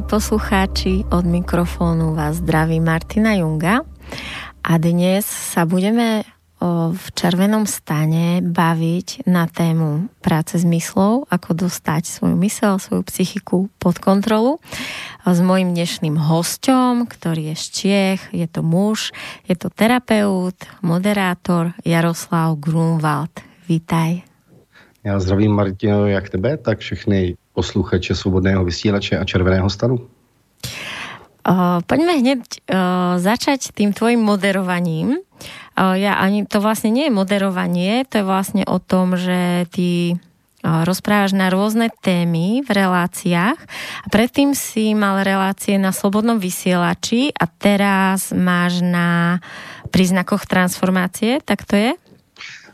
Milí poslucháči, od mikrofónu vás zdraví Martina Junga a dnes sa budeme v červenom stane baviť na tému práce s myslou, ako dostať svoju mysel, svoju psychiku pod kontrolu s mojim dnešným hosťom, ktorý je z Čiech, je to muž, je to terapeut, moderátor Jaroslav Grunwald. Vítaj. Já zdravím Martino jak tebe, tak všechny posluchače Svobodného vysílače a Červeného stanu. Uh, poďme hneď uh, začať tým tvojim moderovaním. Uh, ja ani to vlastne nie je moderovanie, to je vlastne o tom, že ty rozprávaš na rôzne témy v reláciách a predtým si mal relácie na Slobodnom vysielači a teraz máš na príznakoch transformácie, tak to je?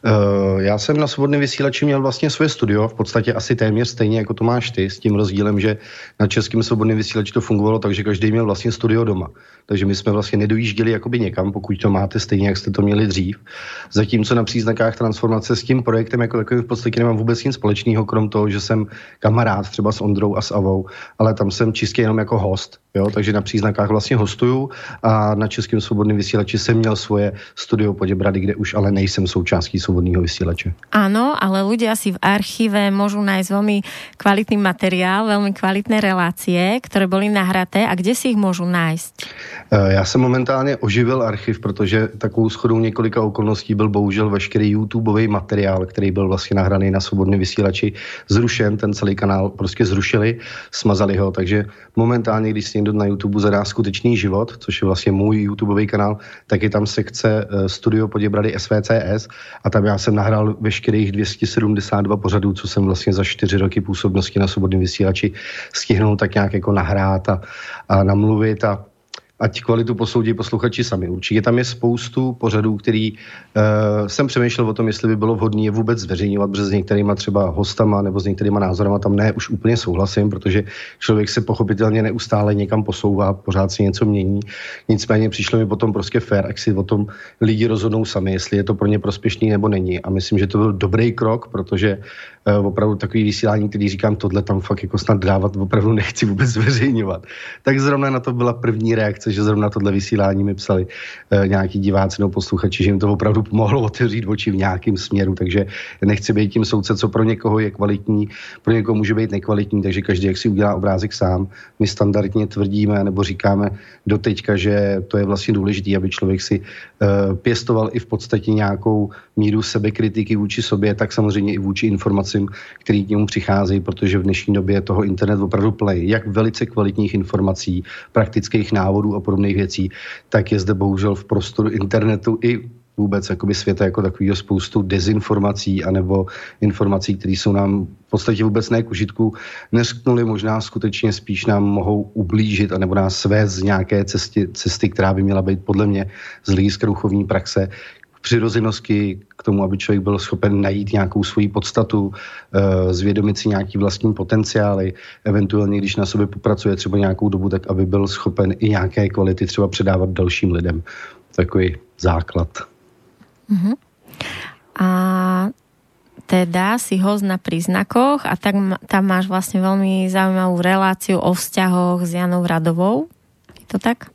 Uh, já jsem na svobodném vysílači měl vlastně svoje studio, v podstatě asi téměř stejně, jako to máš ty, s tím rozdílem, že na českém svobodném vysílači to fungovalo tak, že každý měl vlastně studio doma. Takže my jsme vlastně nedojížděli jakoby někam, pokud to máte stejně, jak jste to měli dřív. Zatímco na příznakách transformace s tím projektem jako takovým v podstatě nemám vůbec nic společného, krom toho, že jsem kamarád třeba s Ondrou a s Avou, ale tam jsem čistě jenom jako host. Jo? Takže na příznakách vlastně hostuju a na českém svobodném vysílači jsem měl svoje studio Poděbrady, kde už ale nejsem součástí svobodného vysílače. Ano, ale ľudia si v archíve môžu nájsť veľmi kvalitný materiál, veľmi kvalitné relácie, ktoré boli nahraté a kde si ich môžu nájsť? Eh, já jsem momentálně oživil archiv, protože takovou schodou několika okolností byl bohužel veškerý YouTubeový materiál, který byl vlastně nahraný na svobodné vysílači, zrušen, ten celý kanál prostě zrušili, smazali ho, takže momentálně, když si někdo na YouTube zadá skutečný život, což je vlastně můj YouTubeový kanál, tak je tam sekce eh, Studio Poděbrady SVCS a tam já jsem nahrál veškerých 272 pořadů, co jsem vlastně za čtyři roky působnosti na svobodném vysílači stihnul tak nějak jako nahrát a, a namluvit a ať kvalitu posoudí posluchači sami. Určitě tam je spoustu pořadů, který uh, jsem přemýšlel o tom, jestli by bylo vhodné je vůbec zveřejňovat, protože s některýma třeba hostama nebo s některýma názorama tam ne, už úplně souhlasím, protože člověk se pochopitelně neustále někam posouvá, pořád si něco mění. Nicméně přišlo mi potom prostě fér, jak si o tom lidi rozhodnou sami, jestli je to pro ně prospěšný nebo není. A myslím, že to byl dobrý krok, protože uh, opravdu takový vysílání, který říkám, tohle tam fakt jako snad dávat, opravdu nechci vůbec zveřejňovat. Tak zrovna na to byla první reakce reakce, že zrovna tohle vysílání mi psali e, nějaký diváci nebo posluchači, že jim to opravdu pomohlo otevřít oči v nějakém směru, takže nechci být tím soudce, co pro někoho je kvalitní, pro někoho může být nekvalitní, takže každý, jak si udělá obrázek sám, my standardně tvrdíme nebo říkáme do teďka, že to je vlastně důležité, aby člověk si e, pěstoval i v podstatě nějakou míru sebekritiky vůči sobě, tak samozřejmě i vůči informacím, které k němu přicházejí, protože v dnešní době toho internet opravdu play, jak velice kvalitních informací, praktických návodů a podobných věcí, tak je zde bohužel v prostoru internetu i vůbec jakoby světa jako takového spoustu dezinformací anebo informací, které jsou nám v podstatě vůbec ne k užitku, nesknuli možná skutečně spíš nám mohou ublížit anebo nás svést z nějaké cesty, cesty, která by měla být podle mě z hlediska duchovní praxe, přirozenosti k tomu, aby člověk byl schopen najít nějakou svoji podstatu, eh, zvědomit si nějaký vlastní potenciály, eventuálně, když na sobě popracuje třeba nějakou dobu, tak aby byl schopen i nějaké kvality třeba předávat dalším lidem. Takový základ. Uh-huh. A teda si host na príznakoch a tak tam máš vlastne veľmi zaujímavú reláciu o vzťahoch s Janou Radovou. Je to tak?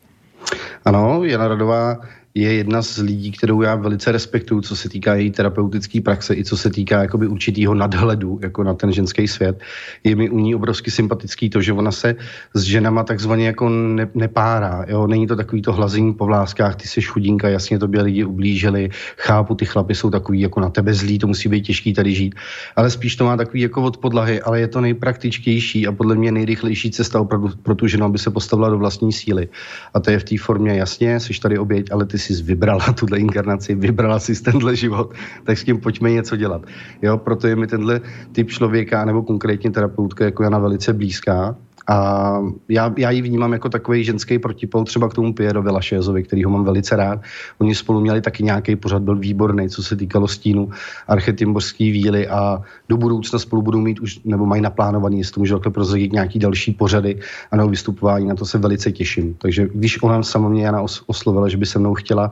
Ano, Jana Radová je jedna z lidí, kterou já velice respektuju, co se týká její terapeutické praxe i co se týká jakoby určitýho nadhledu jako na ten ženský svět. Je mi u ní obrovsky sympatický to, že ona se s ženama takzvaně jako ne, nepárá. Jo? Není to takový to hlazení po vláskách, ty jsi chudinka, jasně tobě lidi ublížili, chápu, ty chlapy jsou takový jako na tebe zlí, to musí být těžký tady žít, ale spíš to má takový jako od podlahy, ale je to nejpraktičtější a podle mě nejrychlejší cesta opravdu pro tu ženu, aby se postavila do vlastní síly. A to je v té formě jasně, jsi tady oběť, ale ty jsi vybrala tuhle inkarnaci, vybrala si tenhle život, tak s tím pojďme něco dělat. Jo, proto je mi tenhle typ člověka, nebo konkrétně terapeutka jako Jana velice blízká, a já, já ji vnímám jako takový ženský protipol třeba k tomu Pierovi Lašézovi, který ho mám velice rád. Oni spolu měli taky nějaký pořad, byl výborný, co se týkalo stínu, archetymborský víly a do budoucna spolu budou mít už, nebo mají naplánovaný, jestli můžu takhle prozradit, nějaký další pořady a nebo vystupování, na to se velice těším. Takže když ona sama mě Jana oslovila, že by se mnou chtěla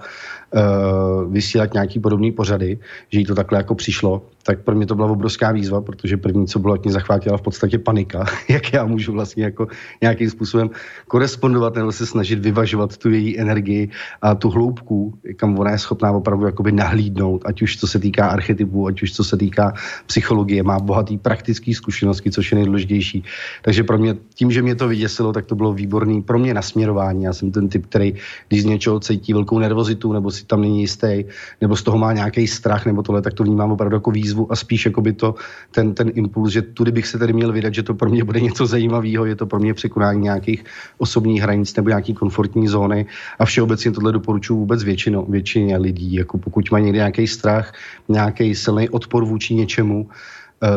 uh, vysílat nějaký podobný pořady, že jí to takhle jako přišlo, tak pro mě to byla obrovská výzva, protože první, co bylo, mě zachvátila v podstatě panika, jak já můžu vlastně jako nějakým způsobem korespondovat nebo se snažit vyvažovat tu její energii a tu hloubku, kam ona je schopná opravdu jakoby nahlídnout, ať už co se týká archetypů, ať už co se týká psychologie, má bohatý praktický zkušenosti, což je nejdůležitější. Takže pro mě, tím, že mě to vyděsilo, tak to bylo výborný pro mě nasměrování. Já jsem ten typ, který když z něčeho cítí velkou nervozitu, nebo tam není jistý, nebo z toho má nějaký strach, nebo tohle, tak to vnímám opravdu jako výzvu a spíš jako by to ten, ten impuls, že tudy bych se tady měl vydat, že to pro mě bude něco zajímavého, je to pro mě překonání nějakých osobních hranic nebo nějaký komfortní zóny. A všeobecně tohle doporučuji vůbec většinou, většině lidí, jako pokud má někdy nějaký strach, nějaký silný odpor vůči něčemu,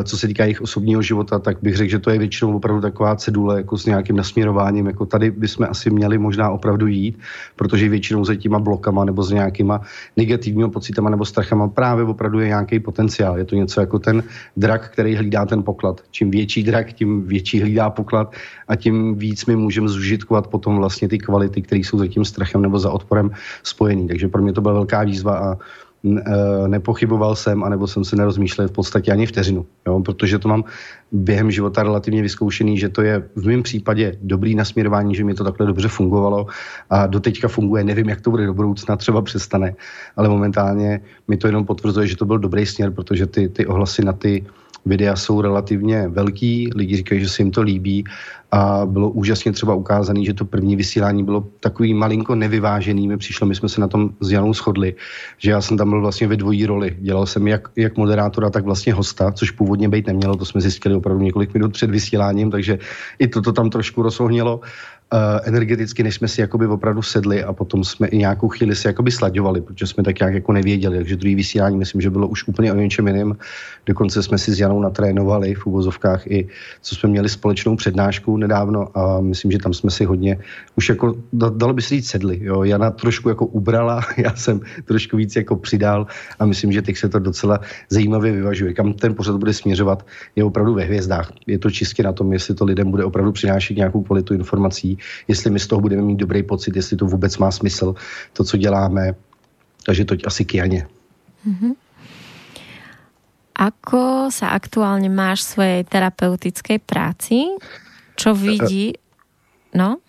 co se týká jejich osobního života, tak bych řekl, že to je většinou opravdu taková cedule jako s nějakým nasměrováním. Jako tady bychom asi měli možná opravdu jít, protože většinou za těma blokama nebo s nějakýma negativními pocitama nebo strachama právě opravdu je nějaký potenciál. Je to něco jako ten drak, který hlídá ten poklad. Čím větší drak, tím větší hlídá poklad a tím víc my můžeme zužitkovat potom vlastně ty kvality, které jsou za tím strachem nebo za odporem spojený. Takže pro mě to byla velká výzva a Eh, nepochyboval jsem, anebo jsem se nerozmýšlel v podstatě ani vteřinu, jo? protože to mám během života relativně vyzkoušený, že to je v mém případě dobrý nasměrování, že mi to takhle dobře fungovalo a doteďka funguje, nevím, jak to bude do budoucna, třeba přestane, ale momentálně mi to jenom potvrzuje, že to byl dobrý směr, protože ty, ty ohlasy na ty videa jsou relativně velký, lidi říkají, že se jim to líbí a bylo úžasně třeba ukázané, že to první vysílání bylo takový malinko nevyvážený. Mi přišlo, my jsme se na tom s Janou shodli, že já jsem tam byl vlastně ve dvojí roli. Dělal jsem jak, jak moderátora, tak vlastně hosta, což původně být nemělo, to jsme zjistili opravdu několik minut před vysíláním, takže i toto tam trošku rozhohnilo uh, energeticky, než jsme si jakoby opravdu sedli a potom jsme i nějakou chvíli si jakoby slaďovali, protože jsme tak nějak jako nevěděli, takže druhý vysílání myslím, že bylo už úplně o něčem jiném. Dokonce jsme si s Janou natrénovali v úvozovkách i, co jsme měli společnou přednášku nedávno a myslím, že tam jsme si hodně už jako, dalo by se říct, sedli. Jo. Jana trošku jako ubrala, já jsem trošku víc jako přidal a myslím, že teď se to docela zajímavě vyvažuje. Kam ten pořad bude směřovat, je opravdu ve hvězdách. Je to čistě na tom, jestli to lidem bude opravdu přinášet nějakou kvalitu informací, jestli my z toho budeme mít dobrý pocit, jestli to vůbec má smysl, to, co děláme. Takže toť asi k Janě. Mm-hmm. Ako sa aktuálne máš v svojej terapeutickej práci? Čo vidí... No?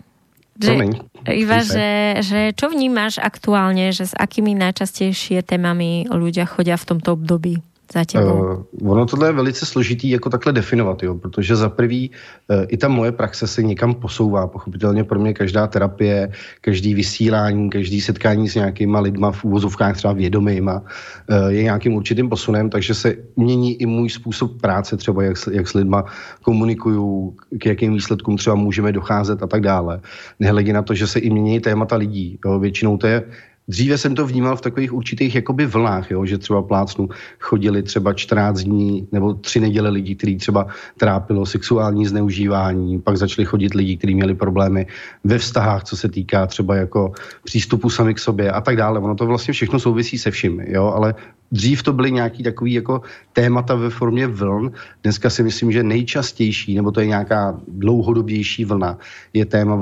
Že, iba, že, že čo vnímaš aktuálne, že s akými najčastejšie témami ľudia chodia v tomto období? Za tebou? Uh, ono tohle je velice složitý jako takhle definovat, jo, protože za prvý uh, i ta moje praxe se někam posouvá. Pochopitelně pro mě každá terapie, každý vysílání, každý setkání s nějakýma lidma v úvozovkách třeba vědomýma uh, je nějakým určitým posunem, takže se mění i můj způsob práce, třeba jak, jak s lidma komunikuju, k jakým výsledkům třeba můžeme docházet a tak dále. Nehledě na to, že se i mění témata lidí. Jo. Většinou to je Dříve jsem to vnímal v takových určitých jakoby vlnách, jo, že třeba plácnu chodili třeba 14 dní nebo tři neděle lidí, kteří třeba trápilo sexuální zneužívání, pak začali chodit lidi, kteří měli problémy ve vztahách, co se týká třeba jako přístupu sami k sobě a tak dále. Ono to vlastně všechno souvisí se vším, jo, ale Dřív to byly nějaký takový jako témata ve formě vln. Dneska si myslím, že nejčastější, nebo to je nějaká dlouhodobější vlna, je téma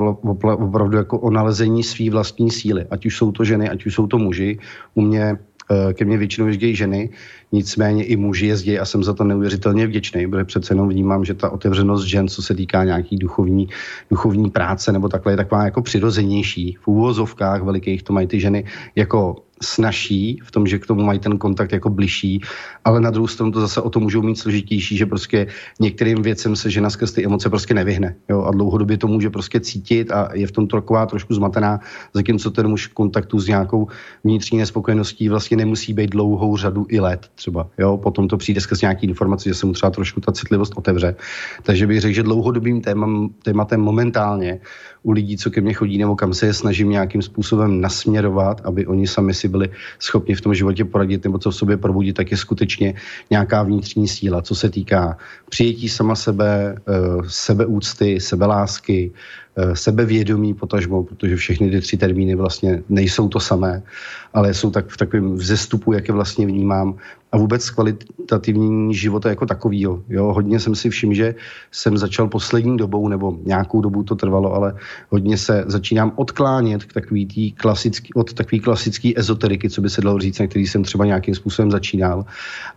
opravdu jako o nalezení své vlastní síly. Ať už jsou to ženy, ať už jsou to muži. U mě eh, ke mně většinou jezdí ženy, nicméně i muži jezdí a jsem za to neuvěřitelně vděčný, protože přece jenom vnímám, že ta otevřenost žen, co se týká nějaký duchovní, duchovní práce nebo takhle, je taková jako přirozenější. V úvozovkách velikých to mají ty ženy jako snaží v tom, že k tomu mají ten kontakt jako bližší, ale na druhou stranu to zase o to můžou mít složitější, že prostě některým věcem se žena skrz ty emoce prostě nevyhne. Jo? A dlouhodobě to může prostě cítit a je v tom taková trošku zmatená, zatímco ten muž v kontaktu s nějakou vnitřní nespokojeností vlastně nemusí být dlouhou řadu i let třeba. Jo? Potom to přijde skrz nějaký informace, že se mu třeba trošku ta citlivost otevře. Takže bych řekl, že dlouhodobým témam, tématem momentálně u lidí, co ke mně chodí nebo kam se je snažím nějakým způsobem nasměrovat, aby oni sami si byli schopni v tom životě poradit nebo co v sobě probudit, tak je skutečně nějaká vnitřní síla, co se týká přijetí sama sebe, eh, sebeúcty, sebelásky, Eh, sebevědomí potažmo, protože všechny ty tři termíny vlastně nejsou to samé, ale jsou tak v takovém vzestupu, jak je vlastně vnímám a vůbec kvalitativní života jako takovýho. Jo, hodně jsem si všiml, že jsem začal poslední dobou, nebo nějakou dobu to trvalo, ale hodně se začínám odklánět k takový tý klasický, od takový klasický ezoteriky, co by se dalo říct, na který jsem třeba nějakým způsobem začínal.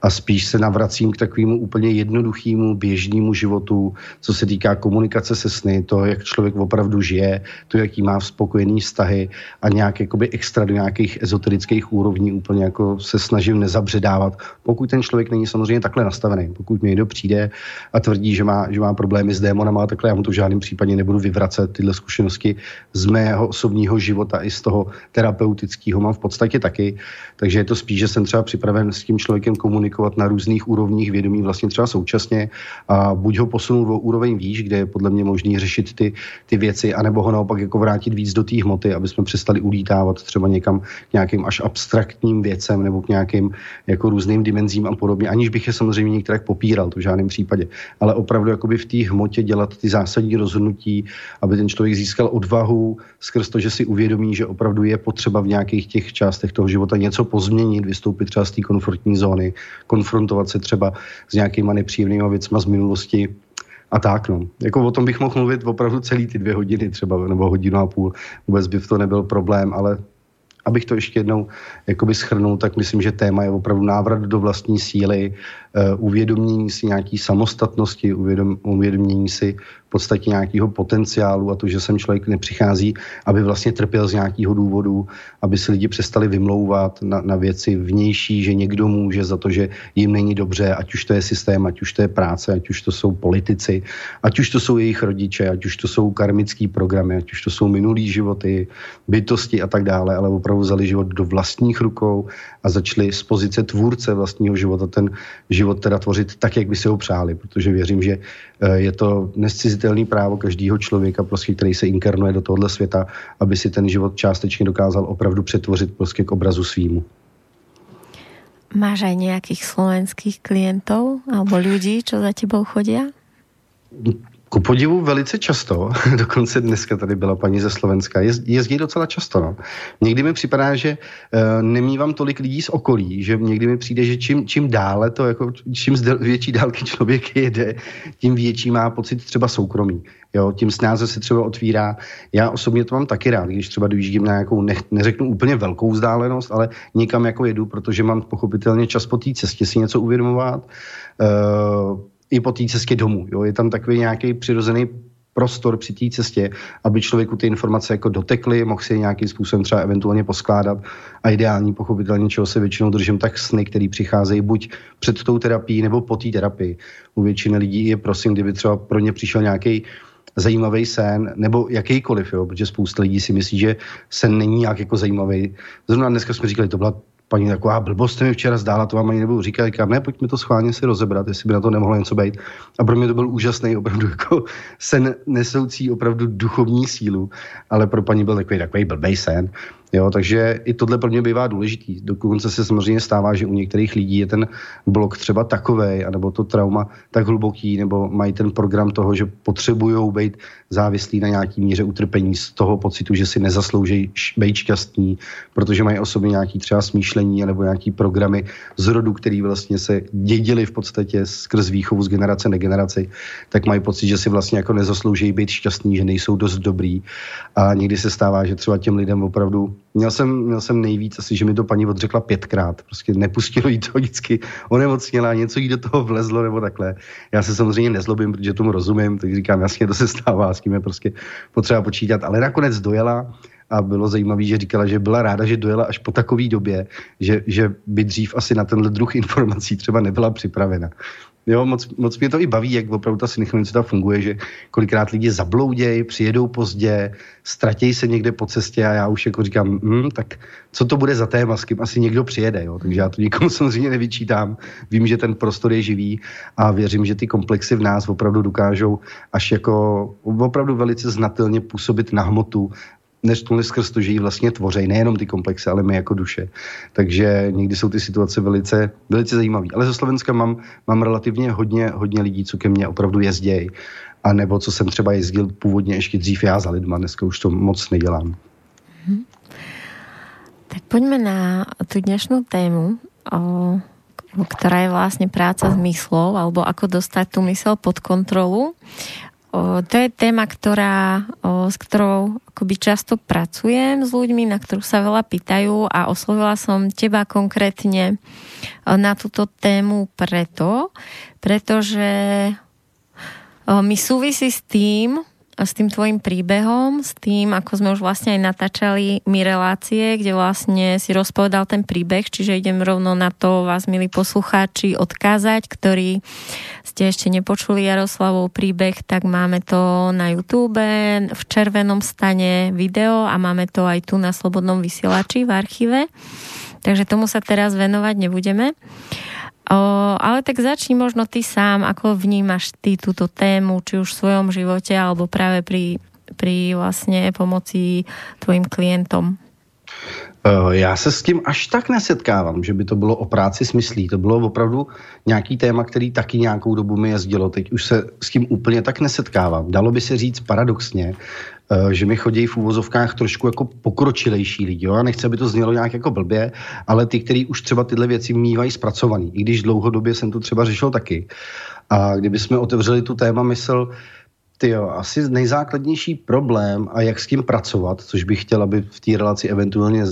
A spíš se navracím k takovému úplně jednoduchému, běžnému životu, co se týká komunikace se sny, to, jak člověk opravdu žije, to, jaký má spokojený vztahy a nějak jakoby extra do nějakých ezoterických úrovní úplně jako se snažím nezabředávat, pokud ten člověk není samozřejmě takhle nastavený. Pokud mi někdo přijde a tvrdí, že má, že má problémy s démonama takhle, já mu to v žádném případě nebudu vyvracet. Tyhle zkušenosti z mého osobního života i z toho terapeutického mám v podstatě taky. Takže je to spíš, že jsem třeba připraven s tím člověkem komunikovat na různých úrovních vědomí vlastně třeba současně a buď ho posunout do úroveň výš, kde je podle mě možný řešit ty, ty věci, anebo ho naopak jako vrátit víc do té hmoty, aby jsme přestali ulítávat třeba někam k nějakým až abstraktním věcem nebo k nějakým jako různým dimenzím a podobně, aniž bych je samozřejmě některé popíral, to v žádném případě. Ale opravdu jakoby v té hmotě dělat ty zásadní rozhodnutí, aby ten člověk získal odvahu skrz to, že si uvědomí, že opravdu je potřeba v nějakých těch částech toho života něco pozměnit, vystoupit třeba z té komfortní zóny, konfrontovat se třeba s nějakýma nepříjemnými věcmi z minulosti, a tak, no. Jako o tom bych mohl mluvit opravdu celý ty dvě hodiny třeba, nebo hodinu a půl. Vůbec by to nebyl problém, ale abych to ještě jednou jakoby schrnul, tak myslím, že téma je opravdu návrat do vlastní síly, uh, uvědomění si nějaký samostatnosti, uvědom, uvědomění si podstatě nějakého potenciálu a to, že sem člověk nepřichází, aby vlastně trpěl z nějakého důvodu, aby si lidi přestali vymlouvat na, na věci vnější, že někdo může za to, že jim není dobře, ať už to je systém, ať už to je práce, ať už to jsou politici, ať už to jsou jejich rodiče, ať už to jsou karmické programy, ať už to jsou minulý životy, bytosti a tak dále, ale opravdu vzali život do vlastních rukou a začali z pozice tvůrce vlastního života ten život teda tvořit tak, jak by si ho přáli, protože věřím, že eh, je to nescizitelný právo každého člověka, prostě, který se inkarnuje do tohohle světa, aby si ten život částečně dokázal opravdu přetvořit prostě k obrazu svýmu. Máš aj nějakých slovenských klientů alebo lidí, co za tebou chodí? Ku podivu velice často, dokonce dneska tady byla paní ze Slovenska, jezdí docela často. No. Někdy mi připadá, že uh, nemývám tolik lidí z okolí, že někdy mi přijde, že čím, čím dále to, jako, čím větší dálky člověk jede, tím větší má pocit třeba soukromí. Jo, tím snáze se třeba otvírá. Já osobně to mám taky rád, když třeba dojíždím na nějakou, ne, neřeknu úplně velkou vzdálenost, ale někam jako jedu, protože mám pochopitelně čas po té cestě si něco uvědomovat. Uh, i po té cestě domů. Jo? Je tam takový nějaký přirozený prostor při té cestě, aby člověku ty informace jako dotekly, mohl si je nějakým způsobem třeba eventuálně poskládat a ideální pochopitelně, čeho se většinou držím, tak sny, které přicházejí buď před tou terapií nebo po té terapii. U většiny lidí je prosím, kdyby třeba pro ně přišel nějaký zajímavý sen, nebo jakýkoliv, jo, protože spousta lidí si myslí, že sen není nějak jako zajímavý. Zrovna dneska jsme říkali, to byla paní taková blbost mi včera zdála, to vám ani nebudu říkat, říkám, ne, pojďme to schválně si rozebrat, jestli by na to nemohlo něco být. A pro mě to byl úžasný, opravdu jako sen nesoucí opravdu duchovní sílu, ale pro paní byl takový, takový blbej sen. Jo, takže i tohle pro mě bývá důležitý. Dokonce se samozřejmě stává, že u některých lidí je ten blok třeba takový, anebo to trauma tak hluboký, nebo mají ten program toho, že potřebují být závislí na nějaký míře utrpení z toho pocitu, že si nezaslouží být šťastní, protože mají osobně nějaký třeba smýšlení nebo nějaký programy z rodu, který vlastně se dědili v podstatě skrz výchovu z generace na generaci, tak mají pocit, že si vlastně jako nezaslouží být šťastní, že nejsou dost dobrý. A někdy se stává, že třeba těm lidem opravdu Měl jsem, měl jsem nejvíc asi, že mi to paní odřekla pětkrát. Prostě nepustilo jí to vždycky onemocněla, něco jí do toho vlezlo nebo takhle. Já se samozřejmě nezlobím, protože tomu rozumím, tak říkám, jasně, to se stává, s tím je prostě potřeba počítat. Ale nakonec dojela a bylo zajímavé, že říkala, že byla ráda, že dojela až po takové době, že, že by dřív asi na tenhle druh informací třeba nebyla připravena. Jo, moc, moc mě to i baví, jak opravdu ta synchronicita funguje, že kolikrát lidi zabloudějí, přijedou pozdě, ztratějí se někde po cestě a já už jako říkám, hm, tak co to bude za téma, s kým asi někdo přijede, jo? takže já to nikomu samozřejmě nevyčítám, vím, že ten prostor je živý a věřím, že ty komplexy v nás opravdu dokážou až jako opravdu velice znatelně působit na hmotu neřknuli skrz to, že ji vlastně tvoří, nejenom ty komplexy, ale my jako duše. Takže někdy jsou ty situace velice, velice zajímavé. Ale ze Slovenska mám, mám relativně hodně, hodně lidí, co ke mně opravdu jezdějí. A nebo co jsem třeba jezdil původně ještě dřív já za lidma, dneska už to moc nedělám. Hmm. Tak pojďme na tu dnešnou tému, o, ktorá je vlastne práca s myslou, alebo ako dostať tú mysel pod kontrolu. To je téma, ktorá, s ktorou akoby často pracujem s ľuďmi, na ktorú sa veľa pýtajú a oslovila som teba konkrétne na túto tému preto, pretože mi súvisí s tým, s tým tvojim príbehom, s tým, ako sme už vlastne aj natáčali mi relácie, kde vlastne si rozpovedal ten príbeh, čiže idem rovno na to vás, milí poslucháči, odkázať, ktorí ste ešte nepočuli Jaroslavov príbeh, tak máme to na YouTube v červenom stane video a máme to aj tu na Slobodnom vysielači v archíve. Takže tomu sa teraz venovať nebudeme. O, ale tak začni možno ty sám, ako vnímaš ty túto tému, či už v svojom živote, alebo práve pri, pri vlastně pomoci tvojim klientom. Já se s tím až tak nesetkávám, že by to bylo o práci smyslí. To bylo opravdu nějaký téma, který taky nějakou dobu mi jezdilo. Teď už se s tím úplně tak nesetkávám. Dalo by se říct paradoxně, že mi chodí v úvozovkách trošku jako pokročilejší lidi. Jo? A nechci, aby to znělo nějak jako blbě, ale ty, kteří už třeba tyhle věci mývají zpracovaný. I když dlouhodobě jsem to třeba řešil taky. A kdyby jsme otevřeli tu téma mysl, ty jo, asi nejzákladnější problém a jak s tím pracovat, což bych chtěl, aby v té relaci eventuálně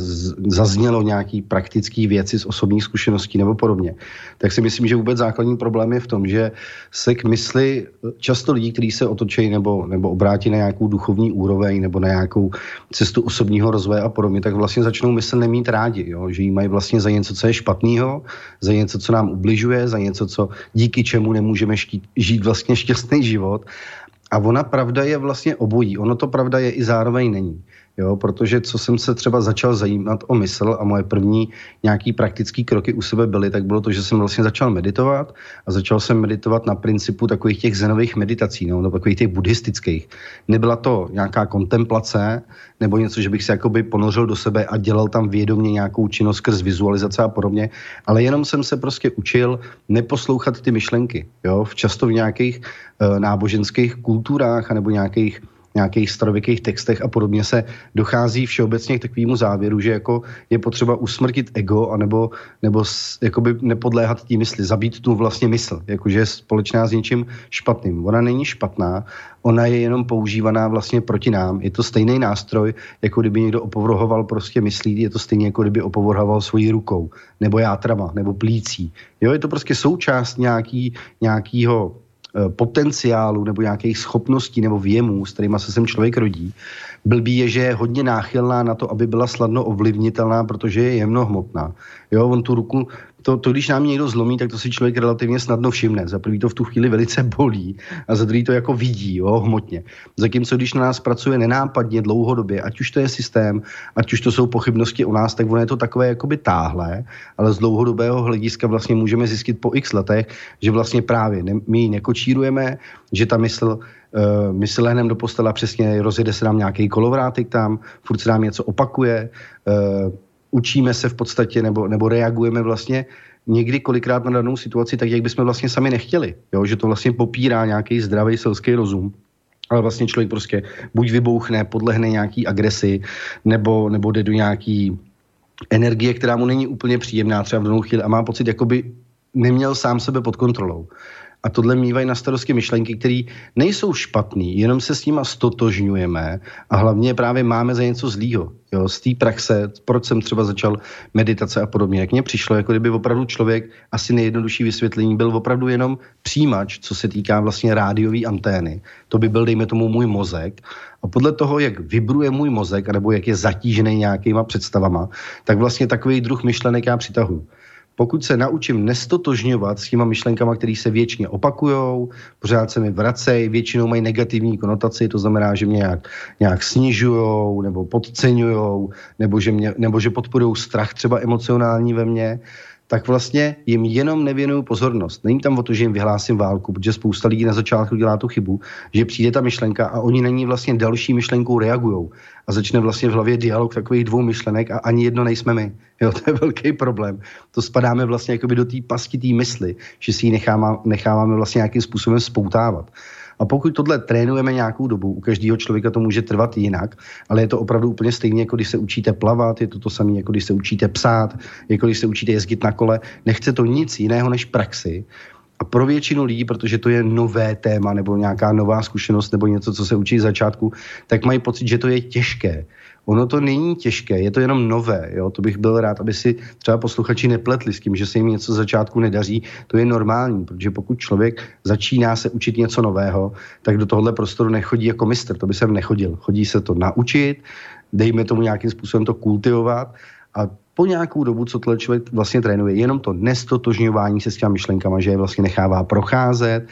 zaznělo nějaký praktický věci z osobních zkušeností nebo podobně, tak si myslím, že vůbec základní problém je v tom, že se k mysli často lidí, kteří se otočí nebo, nebo obrátí na nějakou duchovní úroveň nebo na nějakou cestu osobního rozvoje a podobně, tak vlastně začnou mysl nemít rádi, jo? že jí mají vlastně za něco, co je špatného, za něco, co nám ubližuje, za něco, co díky čemu nemůžeme štít, žít vlastně šťastný život a ona pravda je vlastně obojí. Ono to pravda je i zároveň není. Jo, protože co jsem se třeba začal zajímat o mysl a moje první nějaký praktické kroky u sebe byly, tak bylo to, že jsem vlastně začal meditovat a začal jsem meditovat na principu takových těch zenových meditací, no, nebo takových těch buddhistických. Nebyla to nějaká kontemplace nebo něco, že bych se jakoby ponořil do sebe a dělal tam vědomě nějakou činnost skrz vizualizace a podobně, ale jenom jsem se prostě učil neposlouchat ty myšlenky. Jo, často v nějakých uh, náboženských kulturách nebo nějakých nějakých starověkých textech a podobně se dochází všeobecně k takovému závěru, že jako je potřeba usmrtit ego anebo, nebo jakoby nepodléhat tí mysli, zabít tu vlastně mysl, jakože je společná s něčím špatným. Ona není špatná, ona je jenom používaná vlastně proti nám. Je to stejný nástroj, jako kdyby někdo opovrhoval prostě myslí, je to stejně jako kdyby opovrhoval svojí rukou, nebo játrama, nebo plící. Jo, je to prostě součást nějaký, nějakýho potenciálu nebo nějakých schopností nebo věmů, s kterými se sem člověk rodí. Blbý je, že je hodně náchylná na to, aby byla snadno ovlivnitelná, protože je jemnohmotná. Jo, on tu ruku to, to, když nám někdo zlomí, tak to si člověk relativně snadno všimne. Za prvý to v tu chvíli velice bolí a za druhý to jako vidí, jo, hmotně. Zatímco když na nás pracuje nenápadně dlouhodobě, ať už to je systém, ať už to jsou pochybnosti o nás, tak ono je to takové jakoby táhlé, ale z dlouhodobého hlediska vlastně můžeme zjistit po x letech, že vlastně právě ne, my ji nekočírujeme, že ta mysl Uh, my si lehneme do postela, přesně rozjede se nám nějaký kolovrátek tam, furt se nám něco opakuje, uh, učíme se v podstatě nebo, nebo reagujeme vlastně někdy kolikrát na danou situaci tak, jak bychom vlastně sami nechtěli. Jo? Že to vlastně popírá nějaký zdravý selský rozum ale vlastně člověk prostě buď vybouchne, podlehne nějaký agresi, nebo, nebo jde do nějaký energie, která mu není úplně příjemná třeba v danou chvíli a má pocit, jako by neměl sám sebe pod kontrolou a tohle mývají na starosti myšlenky, které nejsou špatný, jenom se s nima stotožňujeme a hlavně právě máme za něco zlýho. Jo, z té praxe, proč jsem třeba začal meditace a podobně, jak mně přišlo, jako kdyby opravdu člověk, asi nejjednodušší vysvětlení, byl opravdu jenom přijímač, co se týká vlastně rádiové antény. To by byl, dejme tomu, můj mozek. A podle toho, jak vibruje můj mozek, nebo jak je zatížený nějakýma představama, tak vlastně takový druh myšlenek já přitahuji pokud se naučím nestotožňovat s těma myšlenkama, které se věčně opakují, pořád se mi vracejí, většinou mají negativní konotaci, to znamená, že mě nějak, nějak snižují nebo podceňují, nebo že, mě, nebo že podporují strach třeba emocionální ve mně, tak vlastně jim jenom nevěnuju pozornost. Není tam o to, že jim vyhlásím válku, protože spousta lidí na začátku dělá tu chybu, že přijde ta myšlenka a oni na ní vlastně další myšlenkou reagují a začne vlastně v hlavě dialog takových dvou myšlenek a ani jedno nejsme my. Jo, to je velký problém. To spadáme vlastně jakoby do té pasti té mysli, že si ji necháváme, necháváme vlastně nějakým způsobem spoutávat. A pokud tohle trénujeme nějakou dobu, u každého člověka to může trvat jinak, ale je to opravdu úplně stejně, jako když se učíte plavat, je to to samé, jako když se učíte psát, jako když se učíte jezdit na kole. Nechce to nic jiného než praxi. A pro většinu lidí, protože to je nové téma nebo nějaká nová zkušenost nebo něco, co se učí z začátku, tak mají pocit, že to je těžké. Ono to není těžké, je to jenom nové. Jo? To bych byl rád, aby si třeba posluchači nepletli s tím, že se jim něco z začátku nedaří. To je normální, protože pokud člověk začíná se učit něco nového, tak do tohohle prostoru nechodí jako mistr, to by sem nechodil. Chodí se to naučit, dejme tomu nějakým způsobem to kultivovat a po nějakou dobu, co tohle člověk vlastně trénuje, jenom to nestotožňování se s těmi myšlenkama, že je vlastně nechává procházet,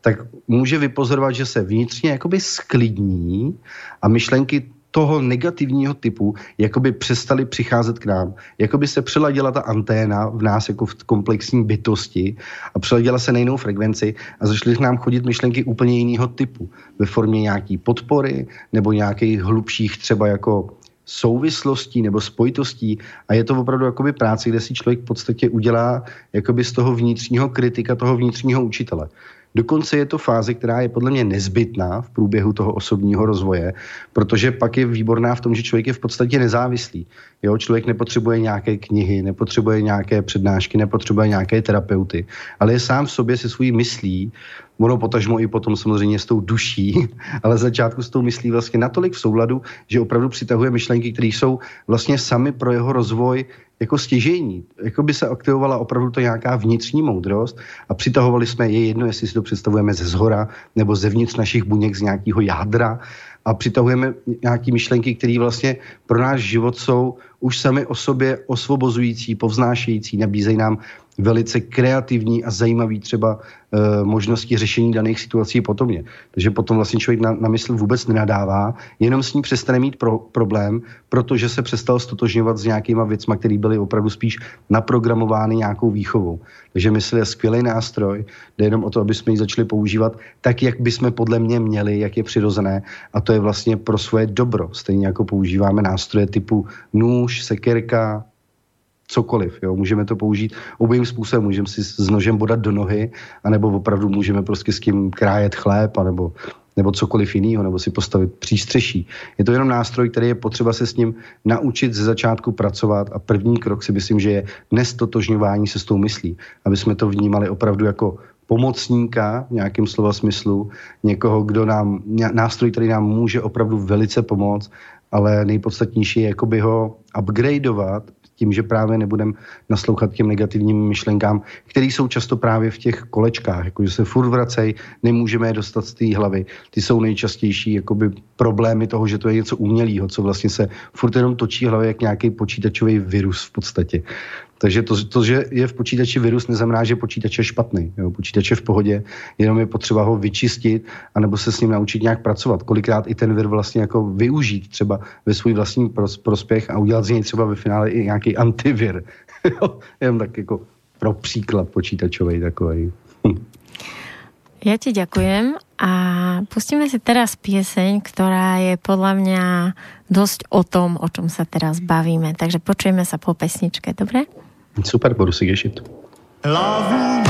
tak může vypozorovat, že se vnitřně jakoby sklidní a myšlenky toho negativního typu jakoby přestali přicházet k nám. Jakoby se přeladila ta anténa v nás jako v komplexní bytosti a přeladila se na jinou frekvenci a začaly k nám chodit myšlenky úplně jiného typu ve formě nějaký podpory nebo nějakých hlubších třeba jako souvislostí nebo spojitostí a je to opravdu jakoby práce, kde si člověk v podstatě udělá jakoby z toho vnitřního kritika, toho vnitřního učitele. Dokonce je to fáze, která je podle mě nezbytná v průběhu toho osobního rozvoje, protože pak je výborná v tom, že člověk je v podstatě nezávislý. Jo, člověk nepotřebuje nějaké knihy, nepotřebuje nějaké přednášky, nepotřebuje nějaké terapeuty, ale je sám v sobě se svou myslí, ono potažmo i potom samozřejmě s tou duší, ale začátku s tou myslí vlastně natolik v souladu, že opravdu přitahuje myšlenky, které jsou vlastně sami pro jeho rozvoj jako stěžení. Jako by se aktivovala opravdu to nějaká vnitřní moudrost a přitahovali jsme je jedno, jestli si to představujeme ze zhora nebo zevnitř našich buněk z nějakého jádra a přitahujeme nějaké myšlenky, které vlastně pro náš život jsou už sami o sobě osvobozující, povznášející, nabízejí nám velice kreativní a zajímavý třeba e, možnosti řešení daných situací podobně. Takže potom vlastně člověk na, na mysl vůbec nenadává, jenom s ní přestane mít pro, problém, protože se přestal stotožňovat s nějakýma věcma, které byly opravdu spíš naprogramovány nějakou výchovou. Takže mysl je skvělý nástroj, jde jenom o to, aby jsme ji začali používat tak, jak bychom podle mě měli, jak je přirozené a to je vlastně pro svoje dobro. Stejně jako používáme nástroje typu nůž, sekerka, cokoliv. Jo. Můžeme to použít obojím způsobem. Můžeme si s nožem bodat do nohy, anebo opravdu můžeme prostě s tím krájet chléb, anebo, nebo cokoliv jiného, nebo si postavit přístřeší. Je to jenom nástroj, který je potřeba se s ním naučit ze začátku pracovat a první krok si myslím, že je nestotožňování se s tou myslí, aby jsme to vnímali opravdu jako pomocníka v nějakém slova smyslu, někoho, kdo nám, nástroj, který nám může opravdu velice pomoct, ale nejpodstatnější je jakoby ho upgradeovat tím, že právě nebudeme naslouchat těm negativním myšlenkám, které jsou často právě v těch kolečkách, jakože se furt vracej, nemůžeme je dostat z té hlavy. Ty jsou nejčastější jakoby problémy toho, že to je něco umělého, co vlastně se furt jenom točí hlavě jak nějaký počítačový virus v podstatě. Takže to, to, že je v počítači virus, neznamená, že počítač je špatný. Jo? Počítač je v pohodě, jenom je potřeba ho vyčistit, anebo se s ním naučit nějak pracovat. Kolikrát i ten vir vlastně jako využít třeba ve svůj vlastní prospěch a udělat z něj třeba ve finále i nějaký antivir. jenom tak jako pro příklad počítačový takový. Ja ti ďakujem a pustíme si teraz pieseň, ktorá je podľa mňa dosť o tom, o čom sa teraz bavíme. Takže počujeme sa po pesničke, dobre? Super, budu si těšit. Love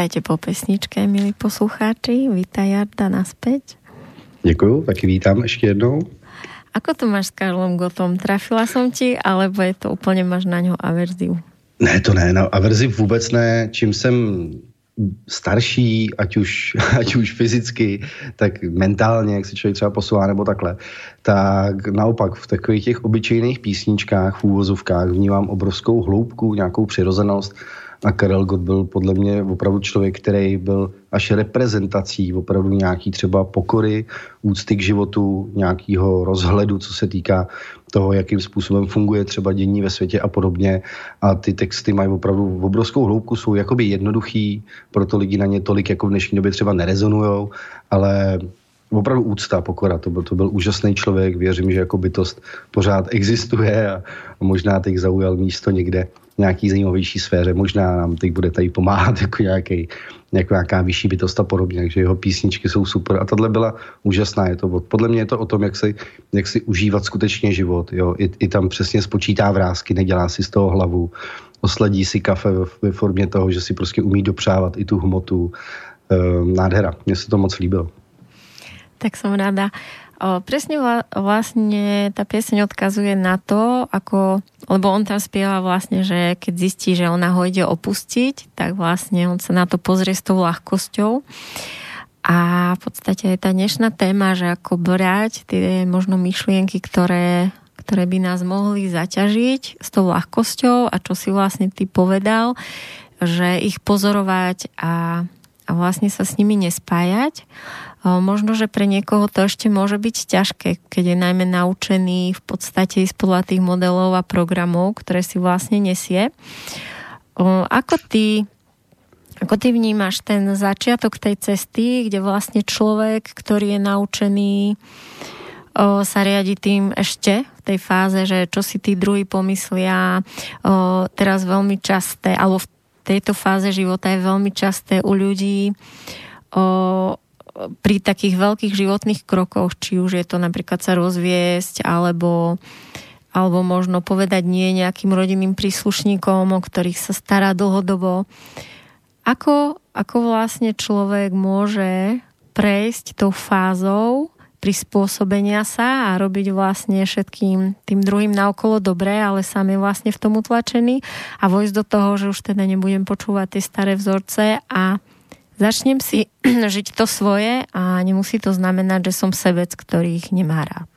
Vítajte po pesničke, milí poslucháči. Vítaj Jarda naspäť. Děkuju, taky vítám ještě jednou. Ako to máš s Karlom Gotom? Trafila som ti, alebo je to úplně máš na něho averziu? Ne, to ne, na averzi vůbec ne. Čím jsem starší, ať už, ať už fyzicky, tak mentálně, jak se člověk třeba posouvá nebo takhle, tak naopak v takových těch obyčejných písničkách, v úvozovkách vnímám obrovskou hloubku, nějakou přirozenost a Karel Gott byl podle mě opravdu člověk, který byl až reprezentací opravdu nějaký třeba pokory, úcty k životu, nějakého rozhledu, co se týká toho, jakým způsobem funguje třeba dění ve světě a podobně. A ty texty mají opravdu obrovskou hloubku, jsou jakoby jednoduchý, proto lidi na ně tolik jako v dnešní době třeba nerezonujou, ale opravdu úcta, pokora. To byl, to byl úžasný člověk, věřím, že jako bytost pořád existuje a, a možná teď zaujal místo někde nějaký zajímavější sféře. Možná nám teď bude tady pomáhat jako, nějaký, jako nějaká vyšší bytost a podobně. Takže jeho písničky jsou super. A tahle byla úžasná. Je to, podle mě je to o tom, jak si, jak si užívat skutečně život. Jo? I, I tam přesně spočítá vrázky, nedělá si z toho hlavu. Osledí si kafe ve formě toho, že si prostě umí dopřávat i tu hmotu. Ehm, nádhera. Mně se to moc líbilo. Tak som rada. Presne vla, vlastne tá pieseň odkazuje na to, ako, lebo on tam spieva vlastne, že keď zistí, že ona ho ide opustiť, tak vlastne on sa na to pozrie s tou ľahkosťou. A v podstate je tá dnešná téma, že ako brať tie možno myšlienky, ktoré, ktoré by nás mohli zaťažiť s tou ľahkosťou a čo si vlastne ty povedal, že ich pozorovať a, a vlastne sa s nimi nespájať Možno, že pre niekoho to ešte môže byť ťažké, keď je najmä naučený v podstate ísť podľa tých modelov a programov, ktoré si vlastne nesie. Ako ty, ako ty vnímaš ten začiatok tej cesty, kde vlastne človek, ktorý je naučený o, sa riadi tým ešte v tej fáze, že čo si tí druhí pomyslia, o, teraz veľmi časté, alebo v tejto fáze života je veľmi časté u ľudí o, pri takých veľkých životných krokoch, či už je to napríklad sa rozviesť, alebo, alebo možno povedať nie nejakým rodinným príslušníkom, o ktorých sa stará dlhodobo. Ako, ako vlastne človek môže prejsť tou fázou prispôsobenia sa a robiť vlastne všetkým tým druhým naokolo dobré, ale sám je vlastne v tom utlačený a vojsť do toho, že už teda nebudem počúvať tie staré vzorce a Začnem si žiť to svoje a nemusí to znamenat, že som sebec, ktorých nemá rád.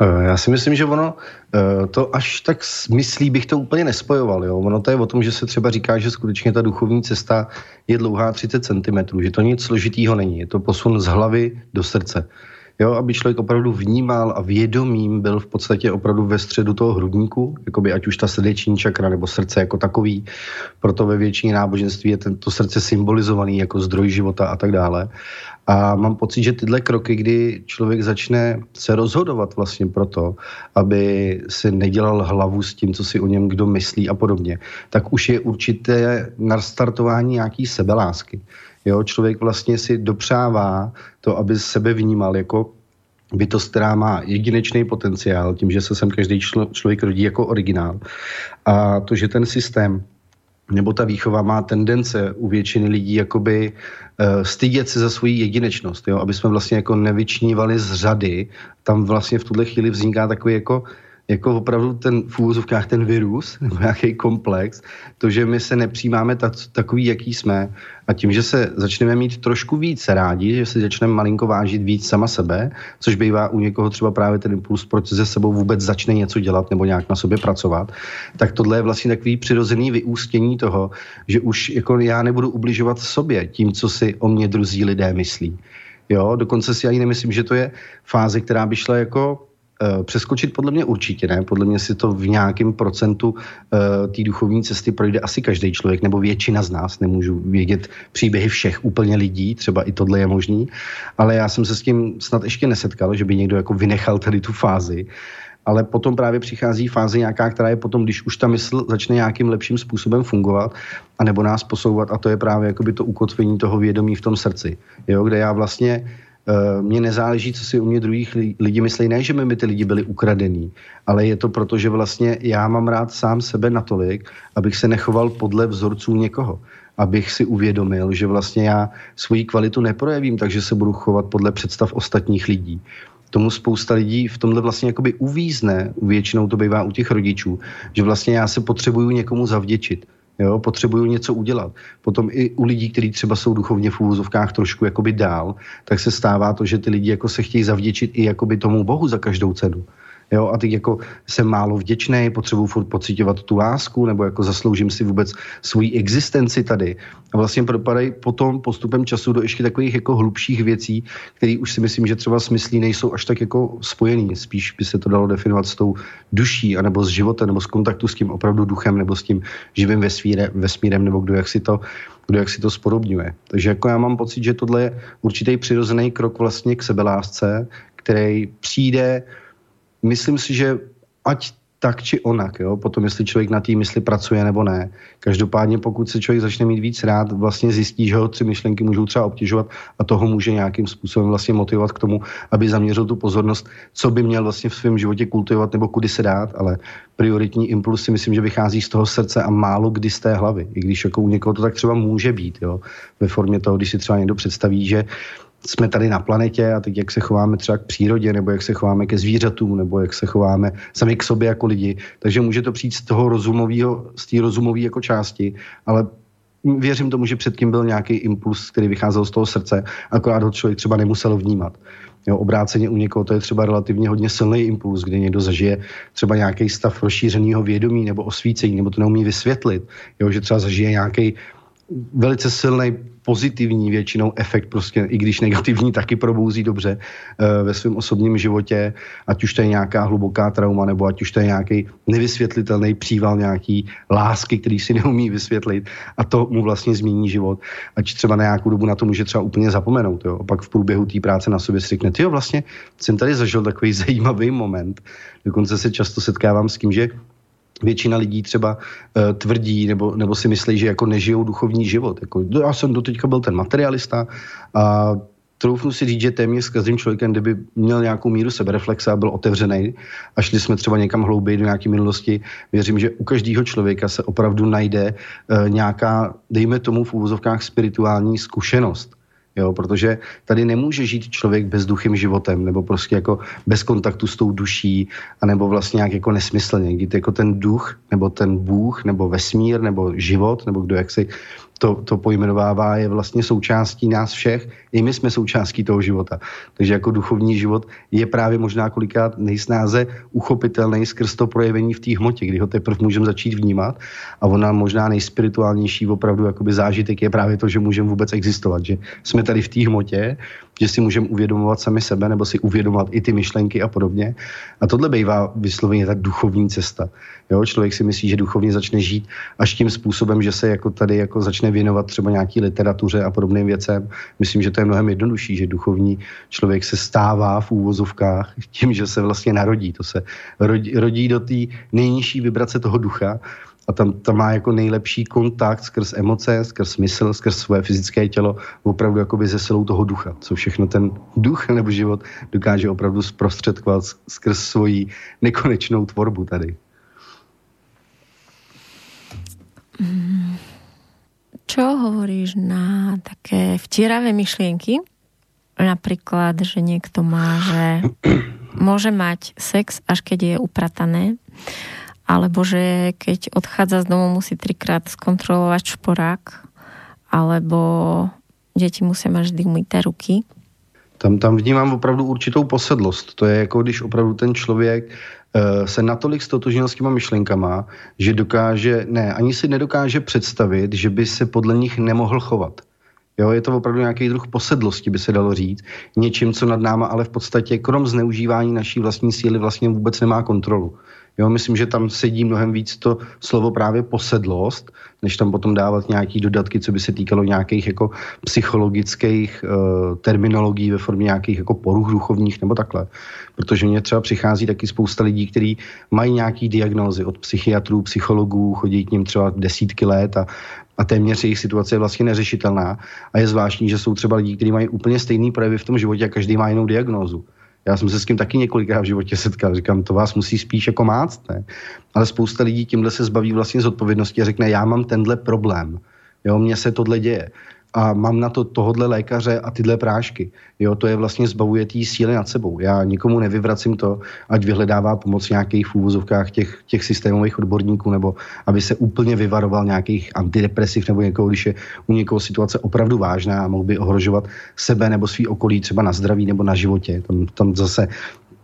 Eh, já si myslím, že ono eh, to až tak myslí bych to úplně nespojoval. Jo? Ono to je o tom, že se třeba říká, že skutečně ta duchovní cesta je dlouhá 30 cm, že to nic složitýho není. Je to posun z hlavy do srdce jo, aby člověk opravdu vnímal a vědomím byl v podstatě opravdu ve středu toho hrudníku, jakoby ať už ta srdeční čakra nebo srdce jako takový, proto ve většině náboženství je tento srdce symbolizovaný jako zdroj života a tak dále. A mám pocit, že tyhle kroky, kdy člověk začne se rozhodovat vlastně proto, aby si nedělal hlavu s tím, co si o něm kdo myslí a podobně, tak už je určité nastartování nějaký sebelásky. Jo, člověk vlastně si dopřává to, aby sebe vnímal jako bytost, která má jedinečný potenciál, tím, že se sem každý člo, člověk rodí jako originál. A to, že ten systém nebo ta výchova má tendence u většiny lidí jakoby uh, stydět se za svoji jedinečnost, jo? aby jsme vlastně jako nevyčnívali z řady, tam vlastně v tuhle chvíli vzniká takový jako jako opravdu ten v úvozovkách ten virus nebo nějaký komplex, to, že my se nepřijímáme tak, takový, jaký jsme a tím, že se začneme mít trošku víc rádi, že si začneme malinko vážit víc sama sebe, což bývá u někoho třeba právě ten impuls, proč se sebou vůbec začne něco dělat nebo nějak na sobě pracovat, tak tohle je vlastně takový přirozený vyústění toho, že už jako já nebudu ubližovat sobě tím, co si o mě druzí lidé myslí. Jo, dokonce si ani nemyslím, že to je fáze, která by šla jako přeskočit podle mě určitě ne. Podle mě si to v nějakém procentu uh, té duchovní cesty projde asi každý člověk, nebo většina z nás. Nemůžu vědět příběhy všech úplně lidí, třeba i tohle je možný. Ale já jsem se s tím snad ještě nesetkal, že by někdo jako vynechal tady tu fázi. Ale potom právě přichází fáze nějaká, která je potom, když už ta mysl začne nějakým lepším způsobem fungovat, anebo nás posouvat, a to je právě jakoby to ukotvení toho vědomí v tom srdci, jo, kde já vlastně Eh, mně nezáleží, co si u mě druhých lidí myslí. Ne, že by mi ty lidi byli ukradení, ale je to proto, že vlastně já mám rád sám sebe natolik, abych se nechoval podle vzorců někoho. Abych si uvědomil, že vlastně já svoji kvalitu neprojevím, takže se budu chovat podle představ ostatních lidí. Tomu spousta lidí v tomhle vlastně jakoby uvízne, většinou to bývá u těch rodičů, že vlastně já se potřebuju někomu zavděčit Jo, potřebují něco udělat. Potom i u lidí, kteří třeba jsou duchovně v úvozovkách trošku jakoby dál, tak se stává to, že ty lidi jako se chtějí zavděčit i jakoby tomu Bohu za každou cenu. Jo, a teď jako jsem málo vděčný, potřebuji furt pocitovat tu lásku, nebo jako zasloužím si vůbec svoji existenci tady. A vlastně propadají potom postupem času do ještě takových jako hlubších věcí, které už si myslím, že třeba smyslí nejsou až tak jako spojený. Spíš by se to dalo definovat s tou duší, anebo s životem, nebo s kontaktu s tím opravdu duchem, nebo s tím živým vesmírem, vesmírem nebo kdo jak si to kdo jak si to spodobňuje. Takže jako já mám pocit, že tohle je určitý přirozený krok vlastně k sebelásce, který přijde myslím si, že ať tak či onak, jo? potom jestli člověk na té mysli pracuje nebo ne. Každopádně pokud se člověk začne mít víc rád, vlastně zjistí, že ho tři myšlenky můžou třeba obtěžovat a toho může nějakým způsobem vlastně motivovat k tomu, aby zaměřil tu pozornost, co by měl vlastně v svém životě kultivovat nebo kudy se dát, ale prioritní impulsy myslím, že vychází z toho srdce a málo kdy z té hlavy. I když jako u někoho to tak třeba může být, jo? ve formě toho, když si třeba někdo představí, že jsme tady na planetě a teď jak se chováme třeba k přírodě, nebo jak se chováme ke zvířatům, nebo jak se chováme sami k sobě jako lidi. Takže může to přijít z toho rozumového, z té rozumové jako části, ale věřím tomu, že předtím byl nějaký impuls, který vycházel z toho srdce, akorát ho člověk třeba nemusel vnímat. Jo, obráceně u někoho to je třeba relativně hodně silný impuls, kdy někdo zažije třeba nějaký stav rozšířeného vědomí nebo osvícení, nebo to neumí vysvětlit, jo, že třeba zažije nějaký velice silný pozitivní většinou efekt, prostě i když negativní, taky probouzí dobře e, ve svém osobním životě, ať už to je nějaká hluboká trauma, nebo ať už to je nějaký nevysvětlitelný příval nějaký lásky, který si neumí vysvětlit a to mu vlastně změní život. Ať třeba na nějakou dobu na to může třeba úplně zapomenout. Jo? A pak v průběhu té práce na sobě si řekne, jo, vlastně jsem tady zažil takový zajímavý moment. Dokonce se často setkávám s tím, že většina lidí třeba uh, tvrdí nebo, nebo si myslí, že jako nežijou duchovní život. Jako, no, já jsem doteďka byl ten materialista a troufnu si říct, že téměř s každým člověkem, kdyby měl nějakou míru sebereflexe a byl otevřený a šli jsme třeba někam hlouběji do nějaké minulosti, věřím, že u každého člověka se opravdu najde uh, nějaká, dejme tomu v úvozovkách, spirituální zkušenost Jo, protože tady nemůže žít člověk bezduchým životem, nebo prostě jako bez kontaktu s tou duší, anebo vlastně nějak jako nesmyslně. Kdy jako ten duch, nebo ten Bůh, nebo vesmír, nebo život, nebo kdo jak si to, to pojmenovává, je vlastně součástí nás všech. I my jsme součástí toho života. Takže jako duchovní život je právě možná kolikrát nejsnáze uchopitelný skrz to projevení v té hmotě, kdy ho teprve můžeme začít vnímat. A ona možná nejspirituálnější opravdu jakoby zážitek je právě to, že můžeme vůbec existovat, že jsme tady v té hmotě, že si můžeme uvědomovat sami sebe nebo si uvědomovat i ty myšlenky a podobně. A tohle bývá vysloveně ta duchovní cesta. Jo, člověk si myslí, že duchovně začne žít až tím způsobem, že se jako tady jako začne věnovat třeba nějaký literatuře a podobným věcem. Myslím, že to je mnohem jednodušší, že duchovní člověk se stává v úvozovkách tím, že se vlastně narodí. To se rodí, rodí do té nejnižší vibrace toho ducha a tam, tam má jako nejlepší kontakt skrz emoce, skrz smysl, skrz svoje fyzické tělo, opravdu jakoby ze silou toho ducha, co všechno ten duch nebo život dokáže opravdu zprostředkovat skrz svoji nekonečnou tvorbu tady. Čo hovoríš na také vtíravé myšlienky? Napríklad, že niekto má, že môže mať sex, až keď je upratané, alebo že keď odchádza z domu, musí trikrát skontrolovať šporák, alebo děti musí mať vždy umyté ruky. Tam, tam vnímám opravdu určitou posedlost. To je jako když opravdu ten člověk uh, se natolik stotožnil s těma myšlenkama, že dokáže, ne, ani si nedokáže představit, že by se podle nich nemohl chovat. Jo, je to opravdu nějaký druh posedlosti, by se dalo říct. Něčím, co nad náma, ale v podstatě krom zneužívání naší vlastní síly vlastně vůbec nemá kontrolu. Jo, myslím, že tam sedí mnohem víc to slovo právě posedlost, než tam potom dávat nějaký dodatky, co by se týkalo nějakých jako psychologických uh, terminologií ve formě nějakých jako poruch duchovních nebo takhle. Protože mně třeba přichází taky spousta lidí, kteří mají nějaký diagnózy od psychiatrů, psychologů, chodí k ním třeba desítky let a a téměř jejich situace je vlastně neřešitelná. A je zvláštní, že jsou třeba lidi, kteří mají úplně stejný projevy v tom životě a každý má jinou diagnózu. Já jsem se s tím taky několikrát v životě setkal. Říkám, to vás musí spíš jako máct, ne? Ale spousta lidí tímhle se zbaví vlastně z odpovědnosti a řekne, já mám tenhle problém. Jo, mně se tohle děje a mám na to tohodle lékaře a tyhle prášky. Jo, to je vlastně zbavuje té síly nad sebou. Já nikomu nevyvracím to, ať vyhledává pomoc v nějakých úvozovkách těch, těch systémových odborníků, nebo aby se úplně vyvaroval nějakých antidepresiv nebo někoho, když je u někoho situace opravdu vážná a mohl by ohrožovat sebe nebo svý okolí třeba na zdraví nebo na životě. Tam, tam zase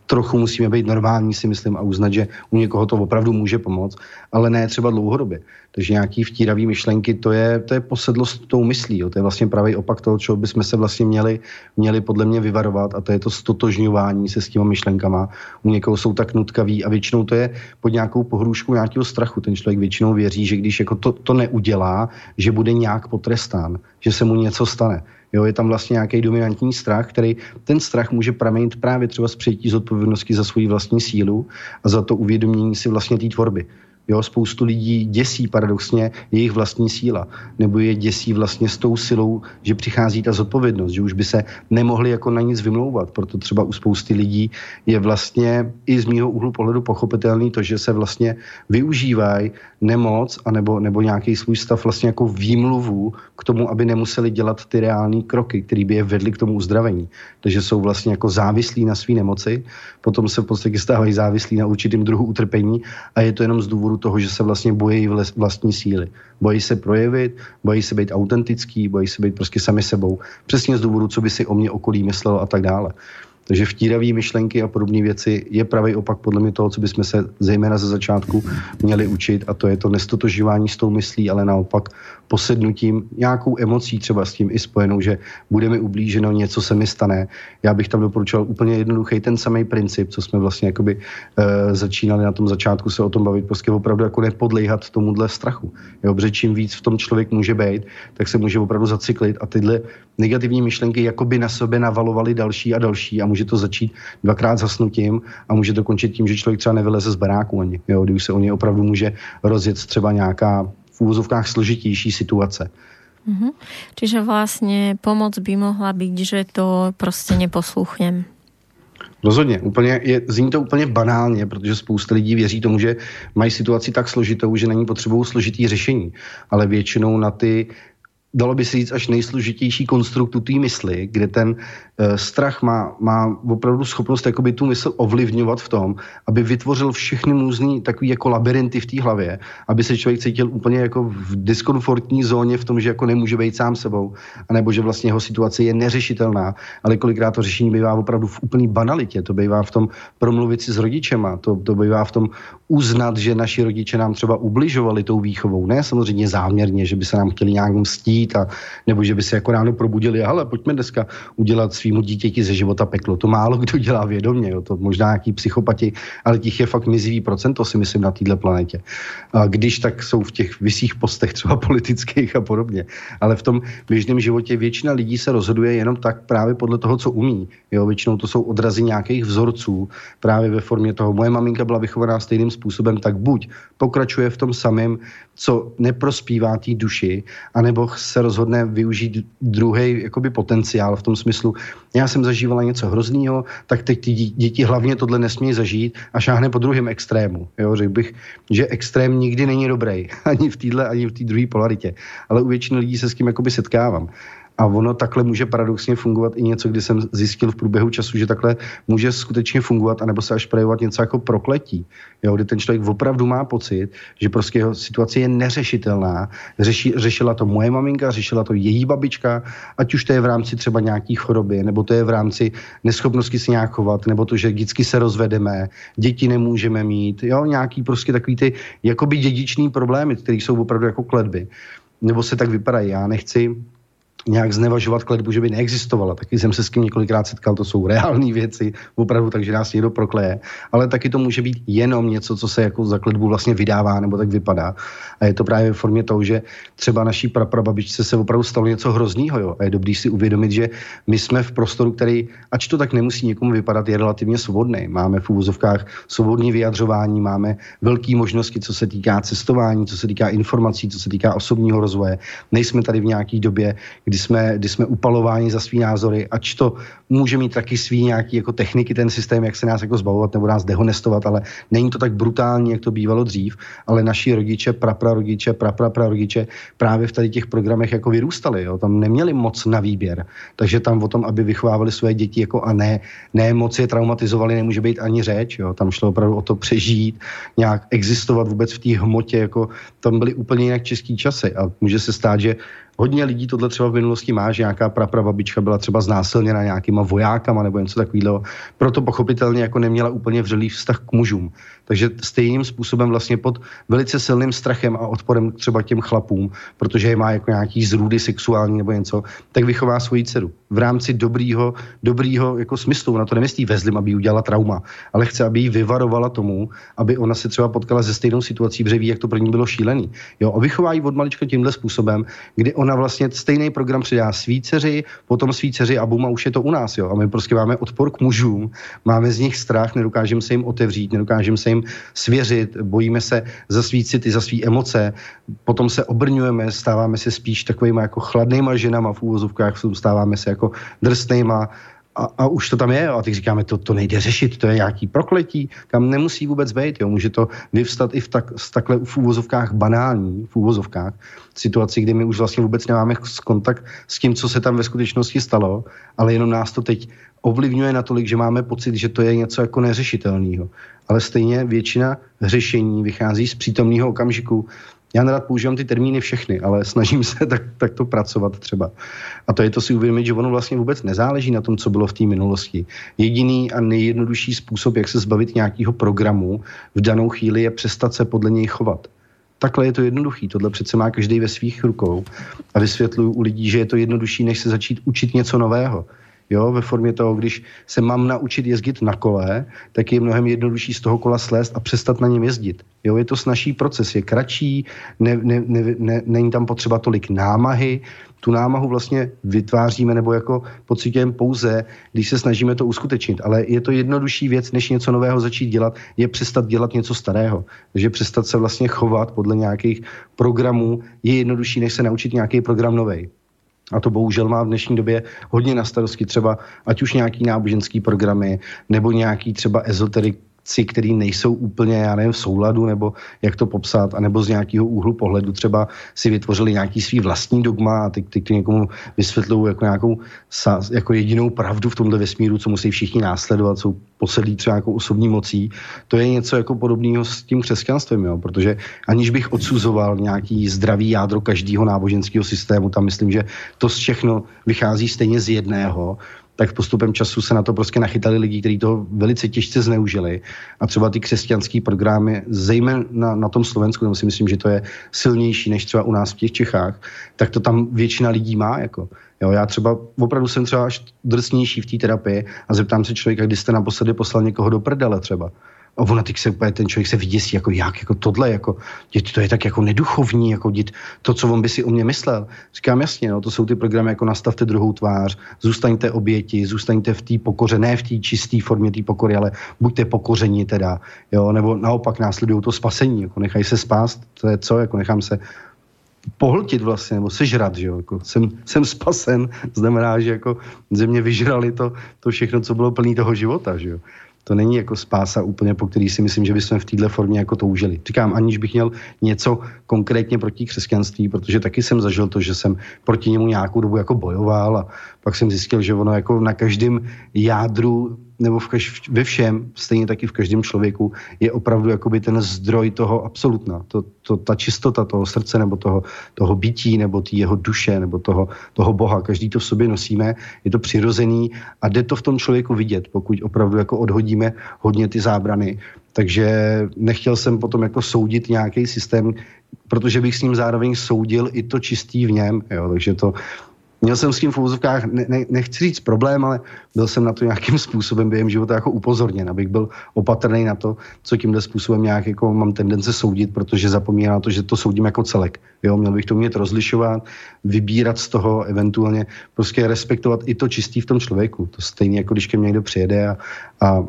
trochu musíme být normální, si myslím, a uznat, že u někoho to opravdu může pomoct, ale ne třeba dlouhodobě. Takže nějaký vtíravý myšlenky, to je, to je posedlost tou myslí. Jo. To je vlastně pravý opak toho, čeho bychom se vlastně měli, měli podle mě vyvarovat a to je to stotožňování se s těma myšlenkama. U někoho jsou tak nutkaví a většinou to je pod nějakou pohrůžkou nějakého strachu. Ten člověk většinou věří, že když jako to, to neudělá, že bude nějak potrestán, že se mu něco stane. Jo, je tam vlastně nějaký dominantní strach, který ten strach může pramenit právě třeba z přijetí zodpovědnosti za svoji vlastní sílu a za to uvědomění si vlastně té tvorby. Jo, spoustu lidí děsí paradoxně jejich vlastní síla, nebo je děsí vlastně s tou silou, že přichází ta zodpovědnost, že už by se nemohli jako na nic vymlouvat. Proto třeba u spousty lidí je vlastně i z mýho úhlu pohledu pochopitelný to, že se vlastně využívají nemoc anebo, nebo nějaký svůj stav vlastně jako výmluvu k tomu, aby nemuseli dělat ty reální kroky, které by je vedly k tomu uzdravení. Takže jsou vlastně jako závislí na své nemoci, potom se v podstatě stávají závislí na určitým druhu utrpení a je to jenom z důvodu toho, že se vlastně bojí vlastní síly. Bojí se projevit, bojí se být autentický, bojí se být prostě sami sebou. Přesně z důvodu, co by si o mě okolí myslelo a tak dále. Takže vtíravé myšlenky a podobné věci je pravý opak podle mě toho, co bychom se zejména ze začátku měli učit a to je to nestotožívání s tou myslí, ale naopak posednutím nějakou emocí třeba s tím i spojenou, že bude mi ublíženo, něco se mi stane. Já bych tam doporučoval úplně jednoduchý ten samý princip, co jsme vlastně jakoby e, začínali na tom začátku se o tom bavit, prostě opravdu jako nepodlejhat tomuhle strachu. Jo, protože čím víc v tom člověk může být, tak se může opravdu zacyklit a tyhle negativní myšlenky jakoby na sebe navalovaly další a další a může to začít dvakrát zasnutím a může to končit tím, že člověk třeba nevyleze z baráku ani, jo, kdy už se o něj opravdu může rozjet třeba nějaká v úvozovkách složitější situace. Mm-hmm. Čiže vlastně pomoc by mohla být, že to prostě neposlouchnem. Rozhodně, úplně je, zní to úplně banálně, protože spousta lidí věří tomu, že mají situaci tak složitou, že není potřebou složitý řešení. Ale většinou na ty dalo by se říct, až nejsložitější konstruktu té mysli, kde ten uh, strach má, má opravdu schopnost jakoby tu mysl ovlivňovat v tom, aby vytvořil všechny různý takový jako labirinty v té hlavě, aby se člověk cítil úplně jako v diskomfortní zóně v tom, že jako nemůže být sám sebou, anebo že vlastně jeho situace je neřešitelná, ale kolikrát to řešení bývá opravdu v úplný banalitě, to bývá v tom promluvit si s rodičema, to, to bývá v tom uznat, že naši rodiče nám třeba ubližovali tou výchovou, ne samozřejmě záměrně, že by se nám chtěli nějak mstít, a nebo že by se jako ráno probudili, ale pojďme dneska udělat svýmu dítěti ze života peklo. To málo kdo dělá vědomě, jo. to možná nějaký psychopati, ale těch je fakt mizivý procento, si myslím, na této planetě. A když tak jsou v těch vysých postech třeba politických a podobně. Ale v tom běžném životě většina lidí se rozhoduje jenom tak právě podle toho, co umí. Jo, většinou to jsou odrazy nějakých vzorců, právě ve formě toho. Moje maminka byla vychovaná stejným způsobem, tak buď pokračuje v tom samém, co neprospívá té duši, anebo se rozhodne využít druhý jakoby potenciál v tom smyslu, já jsem zažívala něco hroznýho, tak teď ty děti hlavně tohle nesmějí zažít a šáhne po druhém extrému. Jo? Řekl bych, že extrém nikdy není dobrý, ani v téhle, ani v té druhé polaritě. Ale u většiny lidí se s tím jakoby setkávám. A ono takhle může paradoxně fungovat i něco, kdy jsem zjistil v průběhu času, že takhle může skutečně fungovat, anebo se až projevovat něco jako prokletí. Jo, kdy ten člověk opravdu má pocit, že prostě jeho situace je neřešitelná. Řeši, řešila to moje maminka, řešila to její babička, ať už to je v rámci třeba nějaký choroby, nebo to je v rámci neschopnosti se nějak chovat, nebo to, že vždycky se rozvedeme, děti nemůžeme mít, jo, nějaký prostě takový ty jakoby dědičný problémy, které jsou opravdu jako kledby. Nebo se tak vypadají. Já nechci nějak znevažovat kletbu, že by neexistovala. Taky jsem se s tím několikrát setkal, to jsou reální věci, opravdu, takže nás někdo prokleje. Ale taky to může být jenom něco, co se jako za kletbu vlastně vydává, nebo tak vypadá. A je to právě v formě toho, že třeba naší praprababičce se opravdu stalo něco hroznýho. Jo? A je dobrý si uvědomit, že my jsme v prostoru, který, ač to tak nemusí někomu vypadat, je relativně svobodný. Máme v úvozovkách svobodné vyjadřování, máme velké možnosti, co se týká cestování, co se týká informací, co se týká osobního rozvoje. Nejsme tady v nějaké době, kdy jsme, kdy jsme upalováni za svý názory, ač to může mít taky svý nějaký jako techniky, ten systém, jak se nás jako zbavovat nebo nás dehonestovat, ale není to tak brutální, jak to bývalo dřív, ale naši rodiče, praprarodiče, prapraprarodiče právě v tady těch programech jako vyrůstali, jo? tam neměli moc na výběr, takže tam o tom, aby vychovávali své děti jako a ne, ne moc je traumatizovali, nemůže být ani řeč, jo? tam šlo opravdu o to přežít, nějak existovat vůbec v té hmotě, jako tam byly úplně jinak český časy a může se stát, že hodně lidí tohle třeba v minulosti má, že nějaká praprababička byla třeba znásilněna nějakýma vojákama nebo něco takového. Proto pochopitelně jako neměla úplně vřelý vztah k mužům. Takže stejným způsobem vlastně pod velice silným strachem a odporem třeba těm chlapům, protože je má jako nějaký zrůdy sexuální nebo něco, tak vychová svoji dceru. V rámci dobrýho, dobrýho jako smyslu. Na to nemyslí vezlim, aby udělala trauma, ale chce, aby jí vyvarovala tomu, aby ona se třeba potkala se stejnou situací, protože ví, jak to pro ní bylo šílený. Jo, a vychová jí od malička tímhle způsobem, kdy ona vlastně stejný program přidá svý dceři, potom svý dceři a bum a už je to u nás. Jo. A my prostě máme odpor k mužům, máme z nich strach, nedokážeme se jim otevřít, nedokážeme se jim svěřit, bojíme se za svý city, za svý emoce, potom se obrňujeme, stáváme se spíš takovýma jako chladnýma ženama v úvozovkách, stáváme se jako drsnýma, a, a už to tam je, a teď říkáme, to, to nejde řešit, to je nějaký prokletí, kam nemusí vůbec být, jo. může to vyvstat i v, tak, v takhle v úvozovkách banální, v úvozovkách, situaci, kdy my už vlastně vůbec nemáme kontakt s tím, co se tam ve skutečnosti stalo, ale jenom nás to teď ovlivňuje natolik, že máme pocit, že to je něco jako neřešitelného. Ale stejně většina řešení vychází z přítomného okamžiku, já nerad používám ty termíny všechny, ale snažím se tak, tak to pracovat třeba. A to je to si uvědomit, že ono vlastně vůbec nezáleží na tom, co bylo v té minulosti. Jediný a nejjednodušší způsob, jak se zbavit nějakého programu v danou chvíli, je přestat se podle něj chovat. Takhle je to jednoduchý. Tohle přece má každý ve svých rukou. A vysvětluju u lidí, že je to jednodušší, než se začít učit něco nového jo, ve formě toho, když se mám naučit jezdit na kole, tak je mnohem jednodušší z toho kola slést a přestat na něm jezdit. Jo, je to snažší proces, je kratší, ne, ne, ne, ne, není tam potřeba tolik námahy, tu námahu vlastně vytváříme nebo jako pocitujeme pouze, když se snažíme to uskutečnit. Ale je to jednodušší věc, než něco nového začít dělat, je přestat dělat něco starého. Takže přestat se vlastně chovat podle nějakých programů je jednodušší, než se naučit nějaký program nový. A to bohužel má v dnešní době hodně na starosti třeba ať už nějaký náboženský programy, nebo nějaký třeba ezoterik, který nejsou úplně, já nevím, v souladu, nebo jak to popsat, anebo z nějakého úhlu pohledu třeba si vytvořili nějaký svý vlastní dogma a teď, teď to někomu vysvětlují jako nějakou jako jedinou pravdu v tomhle vesmíru, co musí všichni následovat, jsou posedlí třeba nějakou osobní mocí. To je něco jako podobného s tím křesťanstvím, jo? protože aniž bych odsuzoval nějaký zdravý jádro každého náboženského systému, tam myslím, že to všechno vychází stejně z jedného, tak postupem času se na to prostě nachytali lidi, kteří to velice těžce zneužili. A třeba ty křesťanské programy, zejména na, na tom Slovensku, tam si myslím, že to je silnější než třeba u nás v těch Čechách, tak to tam většina lidí má. Jako. Jo, já třeba opravdu jsem třeba až drsnější v té terapii a zeptám se člověka, kdy jste naposledy poslal někoho do prdele třeba. A ona teď se úplně, ten člověk se vyděsí, jako jak, jako tohle, jako, dět, to je tak jako neduchovní, jako dět, to, co on by si o mě myslel. Říkám jasně, no, to jsou ty programy, jako nastavte druhou tvář, zůstaňte oběti, zůstaňte v té pokoře, ne v té čisté formě té pokory, ale buďte pokoření teda, jo, nebo naopak následují to spasení, jako nechají se spást, to je co, jako nechám se pohltit vlastně, nebo sežrat, že jo, jako jsem, jsem spasen, znamená, že jako země vyžrali to, to všechno, co bylo plný toho života, že jo. To není jako spása úplně, po který si myslím, že bychom v této formě jako toužili. Říkám, aniž bych měl něco konkrétně proti křesťanství, protože taky jsem zažil to, že jsem proti němu nějakou dobu jako bojoval a pak jsem zjistil, že ono jako na každém jádru nebo v kaž, ve všem, stejně taky v každém člověku, je opravdu jakoby ten zdroj toho absolutna. To, to, ta čistota toho srdce nebo toho, toho bytí nebo té jeho duše nebo toho, toho Boha. Každý to v sobě nosíme, je to přirozený a jde to v tom člověku vidět, pokud opravdu jako odhodíme hodně ty zábrany. Takže nechtěl jsem potom jako soudit nějaký systém, protože bych s ním zároveň soudil i to čistý v něm. Jo? Takže to, Měl jsem s tím v úvozovkách, ne, ne, nechci říct problém, ale byl jsem na to nějakým způsobem během života jako upozorněn, abych byl opatrný na to, co tímhle způsobem nějak jako mám tendence soudit, protože zapomínám na to, že to soudím jako celek. Jo, měl bych to umět rozlišovat, vybírat z toho, eventuálně prostě respektovat i to čistý v tom člověku. To stejně jako když ke mně někdo přijede a, a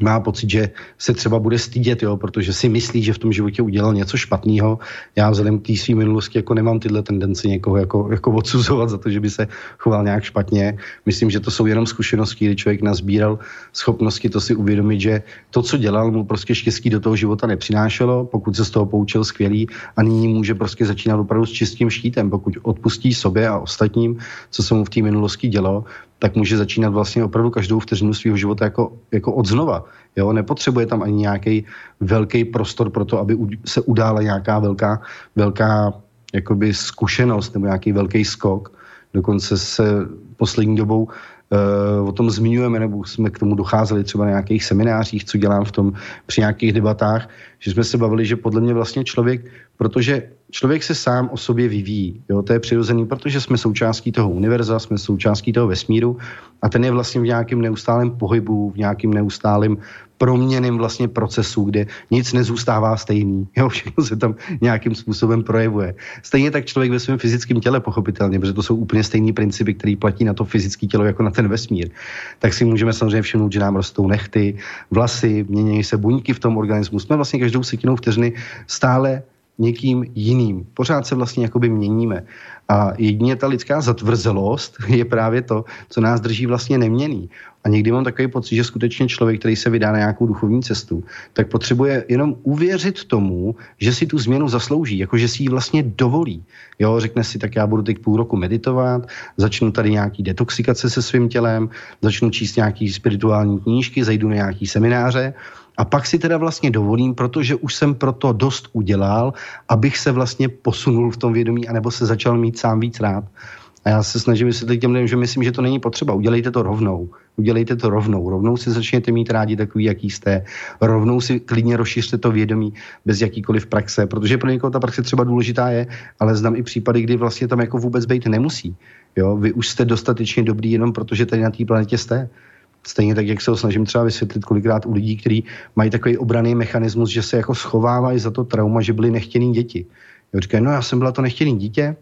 má pocit, že se třeba bude stydět, jo, protože si myslí, že v tom životě udělal něco špatného. Já vzhledem k té své minulosti jako nemám tyhle tendence někoho jako, jako odsuzovat za to, že by se choval nějak špatně. Myslím, že to jsou jenom zkušenosti, kdy člověk nazbíral schopnosti to si uvědomit, že to, co dělal, mu prostě štěstí do toho života nepřinášelo, pokud se z toho poučil skvělý a nyní může prostě začínat opravdu s čistým štítem, pokud odpustí sobě a ostatním, co se mu v té minulosti dělo, tak může začínat vlastně opravdu každou vteřinu svého života jako, jako od znova. Jo? Nepotřebuje tam ani nějaký velký prostor pro to, aby se udála nějaká velká, velká jakoby zkušenost nebo nějaký velký skok. Dokonce se poslední dobou uh, o tom zmiňujeme, nebo jsme k tomu docházeli třeba na nějakých seminářích, co dělám v tom při nějakých debatách, že jsme se bavili, že podle mě vlastně člověk, protože člověk se sám o sobě vyvíjí. Jo? To je přirozený, protože jsme součástí toho univerza, jsme součástí toho vesmíru a ten je vlastně v nějakém neustálém pohybu, v nějakém neustálém proměným vlastně procesu, kde nic nezůstává stejný. Jo, všechno se tam nějakým způsobem projevuje. Stejně tak člověk ve svém fyzickém těle, pochopitelně, protože to jsou úplně stejné principy, které platí na to fyzické tělo jako na ten vesmír. Tak si můžeme samozřejmě všimnout, že nám rostou nechty, vlasy, mění se buňky v tom organismu. Jsme vlastně každou setinou vteřiny stále někým jiným. Pořád se vlastně jakoby měníme. A jedině ta lidská zatvrzelost je právě to, co nás drží vlastně neměný. A někdy mám takový pocit, že skutečně člověk, který se vydá na nějakou duchovní cestu, tak potřebuje jenom uvěřit tomu, že si tu změnu zaslouží, jako že si ji vlastně dovolí. Jo, řekne si, tak já budu teď půl roku meditovat, začnu tady nějaký detoxikace se svým tělem, začnu číst nějaký spirituální knížky, zajdu na nějaký semináře a pak si teda vlastně dovolím, protože už jsem pro to dost udělal, abych se vlastně posunul v tom vědomí, anebo se začal mít sám víc rád. A já se snažím vysvětlit těm lidem, že myslím, že to není potřeba. Udělejte to rovnou. Udělejte to rovnou. Rovnou si začněte mít rádi takový, jaký jste. Rovnou si klidně rozšířte to vědomí bez jakýkoliv praxe, protože pro někoho ta praxe třeba důležitá je, ale znám i případy, kdy vlastně tam jako vůbec být nemusí. Jo? Vy už jste dostatečně dobrý jenom protože tady na té planetě jste. Stejně tak, jak se ho snažím třeba vysvětlit kolikrát u lidí, kteří mají takový obraný mechanismus, že se jako schovávají za to trauma, že byli nechtěný děti. Jo, říkají, no já jsem byla to nechtěný dítě,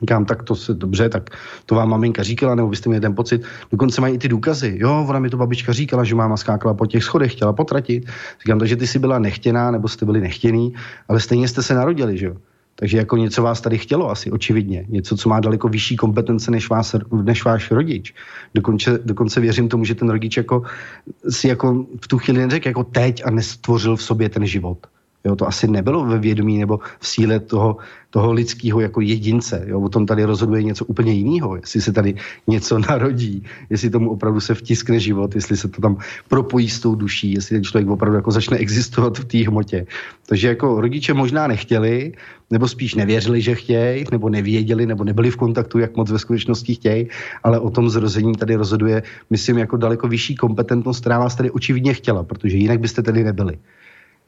Říkám, tak to se dobře, tak to vám maminka říkala, nebo byste měli ten pocit. Dokonce mají i ty důkazy. Jo, ona mi to babička říkala, že máma skákala po těch schodech, chtěla potratit. Říkám, takže ty jsi byla nechtěná, nebo jste byli nechtěný, ale stejně jste se narodili, že jo. Takže jako něco vás tady chtělo asi, očividně. Něco, co má daleko vyšší kompetence než, vás, než váš rodič. Dokonce, dokonce věřím tomu, že ten rodič jako si jako v tu chvíli neřekl jako teď a nestvořil v sobě ten život. Jo, to asi nebylo ve vědomí nebo v síle toho, toho lidského jako jedince. Jo. O tom tady rozhoduje něco úplně jiného. Jestli se tady něco narodí, jestli tomu opravdu se vtiskne život, jestli se to tam propojí s tou duší, jestli ten člověk opravdu jako začne existovat v té hmotě. Takže jako rodiče možná nechtěli, nebo spíš nevěřili, že chtějí, nebo nevěděli, nebo nebyli v kontaktu, jak moc ve skutečnosti chtějí, ale o tom zrození tady rozhoduje, myslím, jako daleko vyšší kompetentnost, která vás tady očividně chtěla, protože jinak byste tady nebyli.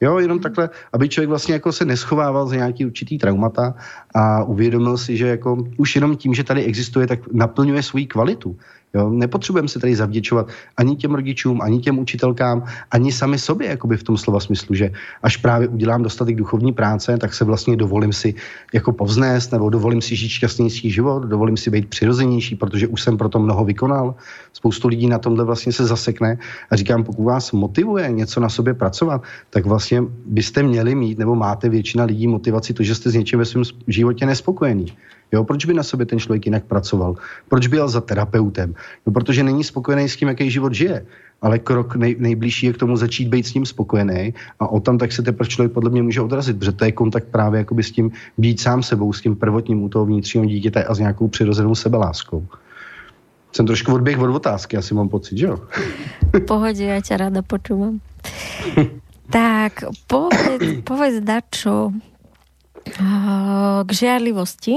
Jo, jenom takhle, aby člověk vlastně jako se neschovával za nějaký určitý traumata a uvědomil si, že jako už jenom tím, že tady existuje, tak naplňuje svoji kvalitu. Jo? Nepotřebujeme se tady zavděčovat ani těm rodičům, ani těm učitelkám, ani sami sobě, jakoby v tom slova smyslu, že až právě udělám dostatek duchovní práce, tak se vlastně dovolím si jako povznést, nebo dovolím si žít šťastnější život, dovolím si být přirozenější, protože už jsem proto mnoho vykonal. Spoustu lidí na tomhle vlastně se zasekne a říkám, pokud vás motivuje něco na sobě pracovat, tak vlastně byste měli mít, nebo máte většina lidí motivaci to, že jste s něčím ve svém životě nespokojený. Jo, proč by na sobě ten člověk jinak pracoval? Proč by jel za terapeutem? No, protože není spokojený s tím, jaký život žije. ale krok nej, nejbližší je k tomu začít být s ním spokojený a o tam tak se teprve člověk podle mě může odrazit, protože to je kontakt právě jakoby s tím být sám sebou, s tím prvotním u toho vnitřního dítěte a s nějakou přirozenou sebeláskou. Jsem trošku odběh od otázky, asi mám pocit, že jo? Pohodě, já tě ráda počúvam. tak, povedz, povedz dačo k žiarlivosti,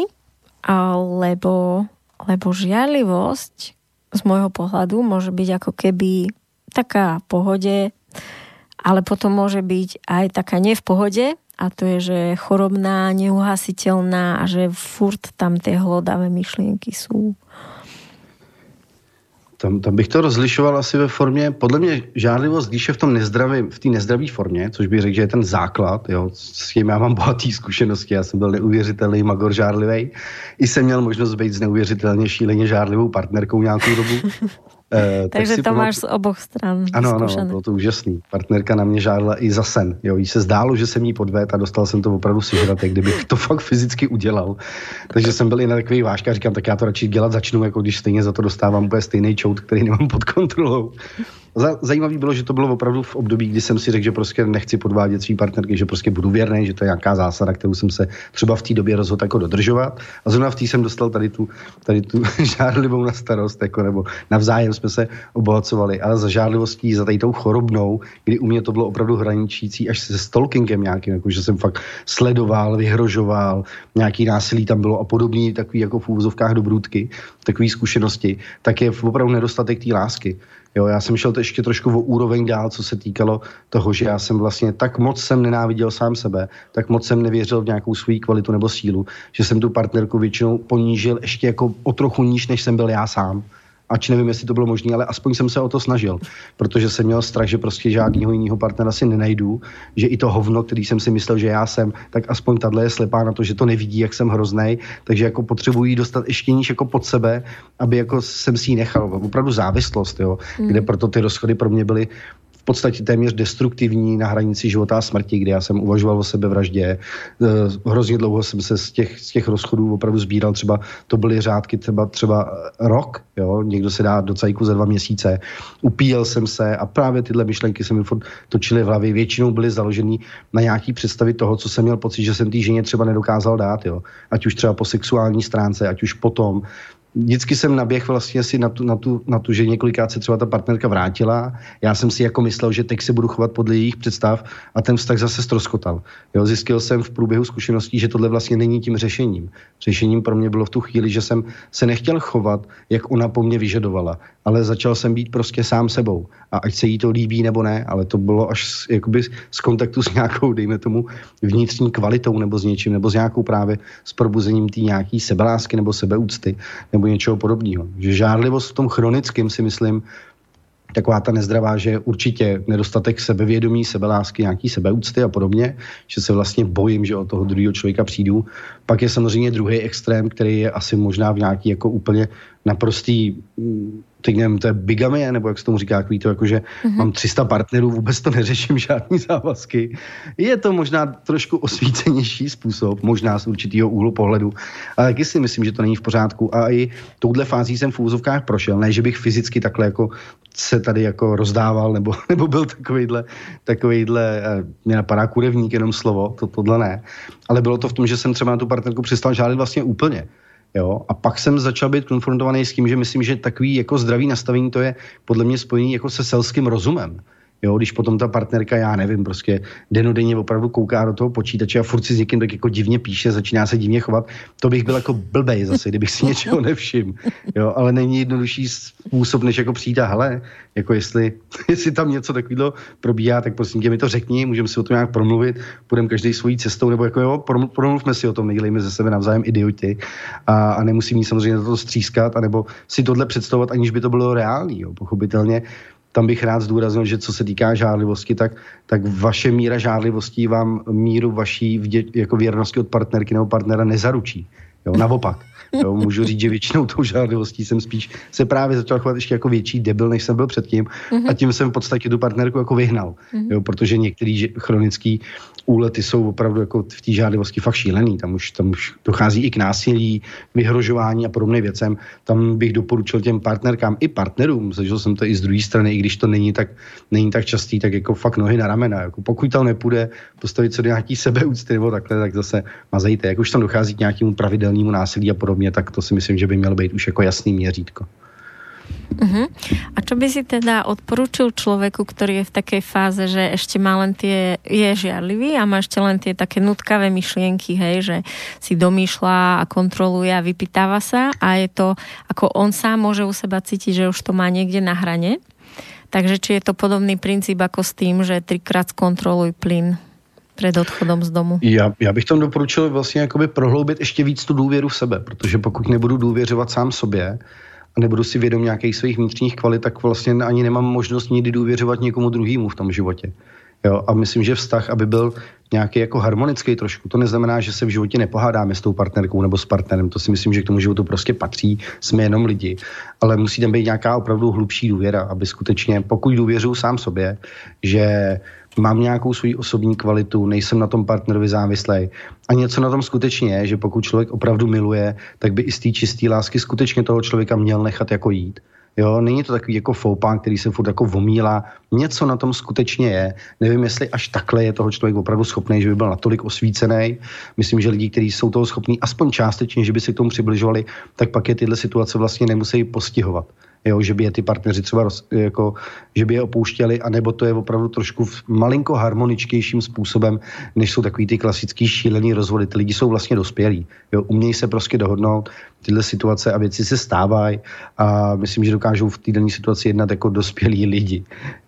lebo, lebo žiarlivosť z môjho pohľadu môže byť ako keby taká pohode, ale potom môže byť aj taká ne v pohode, a to je, že chorobná, neuhasiteľná a že furt tam tie hlodavé myšlienky sú. Tam, tam bych to rozlišoval asi ve formě, podle mě žádlivost, když je v tom nezdravý, v té nezdravé formě, což bych řekl, že je ten základ, jo, s tím já mám bohatý zkušenosti, já jsem byl neuvěřitelný magor žádlivý, i jsem měl možnost být s neuvěřitelně šíleně žádlivou partnerkou nějakou dobu, Eh, Takže to máš z oboch stran. Ano, ano, bylo to úžasný. Partnerka na mě žádla i za sen. Jo, jí se zdálo, že jsem jí podved a dostal jsem to opravdu sežrat, jak kdybych to fakt fyzicky udělal. Takže jsem byl i na takový vážka a říkám, tak já to radši dělat začnu, jako když stejně za to dostávám úplně stejný čout, který nemám pod kontrolou. Zajímavý bylo, že to bylo opravdu v období, kdy jsem si řekl, že prostě nechci podvádět svý partnerky, že prostě budu věrný, že to je nějaká zásada, kterou jsem se třeba v té době rozhodl jako dodržovat. A zrovna v té jsem dostal tady tu, tady tu žárlivou na starost, jako, nebo navzájem jsme se obohacovali, ale za žárlivostí, za tady tou chorobnou, kdy u mě to bylo opravdu hraničící až se stalkingem nějakým, jako, že jsem fakt sledoval, vyhrožoval, nějaký násilí tam bylo a podobný, takový jako v úvozovkách dobrůdky, takové zkušenosti, tak je opravdu nedostatek té lásky. Jo, já jsem šel to ještě trošku o úroveň dál, co se týkalo toho, že já jsem vlastně tak moc jsem nenáviděl sám sebe, tak moc jsem nevěřil v nějakou svou kvalitu nebo sílu, že jsem tu partnerku většinou ponížil ještě jako o trochu níž, než jsem byl já sám ač nevím, jestli to bylo možné, ale aspoň jsem se o to snažil, protože jsem měl strach, že prostě žádného jiného partnera si nenajdu, že i to hovno, který jsem si myslel, že já jsem, tak aspoň tahle je slepá na to, že to nevidí, jak jsem hrozný, takže jako potřebuji dostat ještě níž jako pod sebe, aby jako jsem si ji nechal. Opravdu závislost, jo, mm. kde proto ty rozchody pro mě byly podstatě téměř destruktivní na hranici života a smrti, kdy já jsem uvažoval o sebevraždě. E, hrozně dlouho jsem se z těch, z těch rozchodů opravdu sbíral, třeba to byly řádky třeba, třeba rok, jo? někdo se dá do cajku za dva měsíce. Upíjel jsem se a právě tyhle myšlenky se mi točily v hlavě. Většinou byly založeny na nějaký představy toho, co jsem měl pocit, že jsem té ženě třeba nedokázal dát. Jo? Ať už třeba po sexuální stránce, ať už potom vždycky jsem naběh vlastně si na tu, na, tu, na tu, že několikrát se třeba ta partnerka vrátila. Já jsem si jako myslel, že teď se budu chovat podle jejich představ a ten vztah zase stroskotal. Jo, zjistil jsem v průběhu zkušeností, že tohle vlastně není tím řešením. Řešením pro mě bylo v tu chvíli, že jsem se nechtěl chovat, jak ona po mně vyžadovala, ale začal jsem být prostě sám sebou. A ať se jí to líbí nebo ne, ale to bylo až z, jakoby z kontaktu s nějakou, dejme tomu, vnitřní kvalitou nebo s něčím, nebo s nějakou právě s probuzením té nějaký sebelásky nebo sebeúcty, nebo něčeho podobného. Že žárlivost v tom chronickém si myslím, taková ta nezdravá, že určitě nedostatek sebevědomí, sebelásky, nějaký sebeúcty a podobně, že se vlastně bojím, že od toho druhého člověka přijdu. Pak je samozřejmě druhý extrém, který je asi možná v nějaký jako úplně naprostý mm, teď nevím, to je bigamie, nebo jak se tomu říká, takový to, jako, že mm-hmm. mám 300 partnerů, vůbec to neřeším, žádný závazky. Je to možná trošku osvícenější způsob, možná z určitého úhlu pohledu, ale taky si myslím, že to není v pořádku. A i touhle fází jsem v úzovkách prošel, ne, že bych fyzicky takhle jako se tady jako rozdával, nebo, nebo byl takovýhle, takovýhle, eh, mě napadá kurevník, jenom slovo, to, tohle ne. Ale bylo to v tom, že jsem třeba na tu partnerku přestal žádat vlastně úplně. Jo? A pak jsem začal být konfrontovaný s tím, že myslím, že takový jako zdravý nastavení to je podle mě spojený jako se selským rozumem. Jo, když potom ta partnerka, já nevím, prostě denodenně opravdu kouká do toho počítače a furt si s někým tak jako divně píše, začíná se divně chovat, to bych byl jako blbej zase, kdybych si něčeho nevšiml. Jo, ale není jednodušší způsob, než jako přijít a hele, jako jestli, jestli tam něco takového probíhá, tak prosím tě mi to řekni, můžeme si o tom nějak promluvit, půjdeme každý svojí cestou, nebo jako jo, promluvme si o tom, nedělejme ze sebe navzájem idioti a, a nemusím jí samozřejmě na to střískat, anebo si tohle představovat, aniž by to bylo reálný. Jo. Pochopitelně tam bych rád zdůraznil, že co se týká žádlivosti, tak, tak vaše míra žádlivosti vám míru vaší vdě, jako věrnosti od partnerky nebo partnera nezaručí. Jo, naopak. Jo, můžu říct, že většinou tou žádlivostí jsem spíš se právě začal chovat ještě jako větší debil, než jsem byl předtím. Mm-hmm. A tím jsem v podstatě tu partnerku jako vyhnal. Mm-hmm. Jo, protože některý chronický úlety jsou opravdu jako v té žádlivosti fakt šílený. Tam už, tam už dochází i k násilí, vyhrožování a podobným věcem. Tam bych doporučil těm partnerkám i partnerům, zažil jsem to i z druhé strany, i když to není tak, není tak častý, tak jako fakt nohy na ramena. Jako pokud tam nepůjde postavit se do nějaký sebeúcty nebo takhle, tak zase mazejte. Jak už tam dochází k nějakému pravidelnému násilí a podobně, tak to si myslím, že by mělo být už jako jasný měřítko. Uh-huh. A čo by si teda odporučil človeku, ktorý je v takej fáze, že ešte má len tie, je žiarlivý a má ešte len tie také nutkavé myšlienky, hej, že si domýšľa a kontroluje a vypýtava sa a je to, ako on sám môže u seba cítiť, že už to má niekde na hrane. Takže či je to podobný princíp ako s tým, že trikrát skontroluj plyn před odchodem z domu? Já, já bych tam doporučil vlastně jakoby prohloubit ještě víc tu důvěru v sebe, protože pokud nebudu důvěřovat sám sobě, a nebudu si vědom nějakých svých vnitřních kvalit, tak vlastně ani nemám možnost nikdy důvěřovat někomu druhému v tom životě. Jo? A myslím, že vztah, aby byl nějaký jako harmonický trošku, to neznamená, že se v životě nepohádáme s tou partnerkou nebo s partnerem. To si myslím, že k tomu životu prostě patří, jsme jenom lidi. Ale musí tam být nějaká opravdu hlubší důvěra, aby skutečně, pokud důvěřuji sám sobě, že mám nějakou svou osobní kvalitu, nejsem na tom partnerovi závislý. A něco na tom skutečně je, že pokud člověk opravdu miluje, tak by i z té čisté lásky skutečně toho člověka měl nechat jako jít. Jo, není to takový jako foupán, který se furt jako vomílá. Něco na tom skutečně je. Nevím, jestli až takhle je toho člověk opravdu schopný, že by byl natolik osvícený. Myslím, že lidi, kteří jsou toho schopní aspoň částečně, že by se k tomu přibližovali, tak pak je tyhle situace vlastně nemusí postihovat jo, že by je ty partneři třeba roz, jako, že by je opouštěli, anebo to je opravdu trošku v malinko harmoničtějším způsobem, než jsou takový ty klasický šílený rozvody. Ty lidi jsou vlastně dospělí, jo, umějí se prostě dohodnout, tyhle situace a věci se stávají a myslím, že dokážou v dané situaci jednat jako dospělí lidi.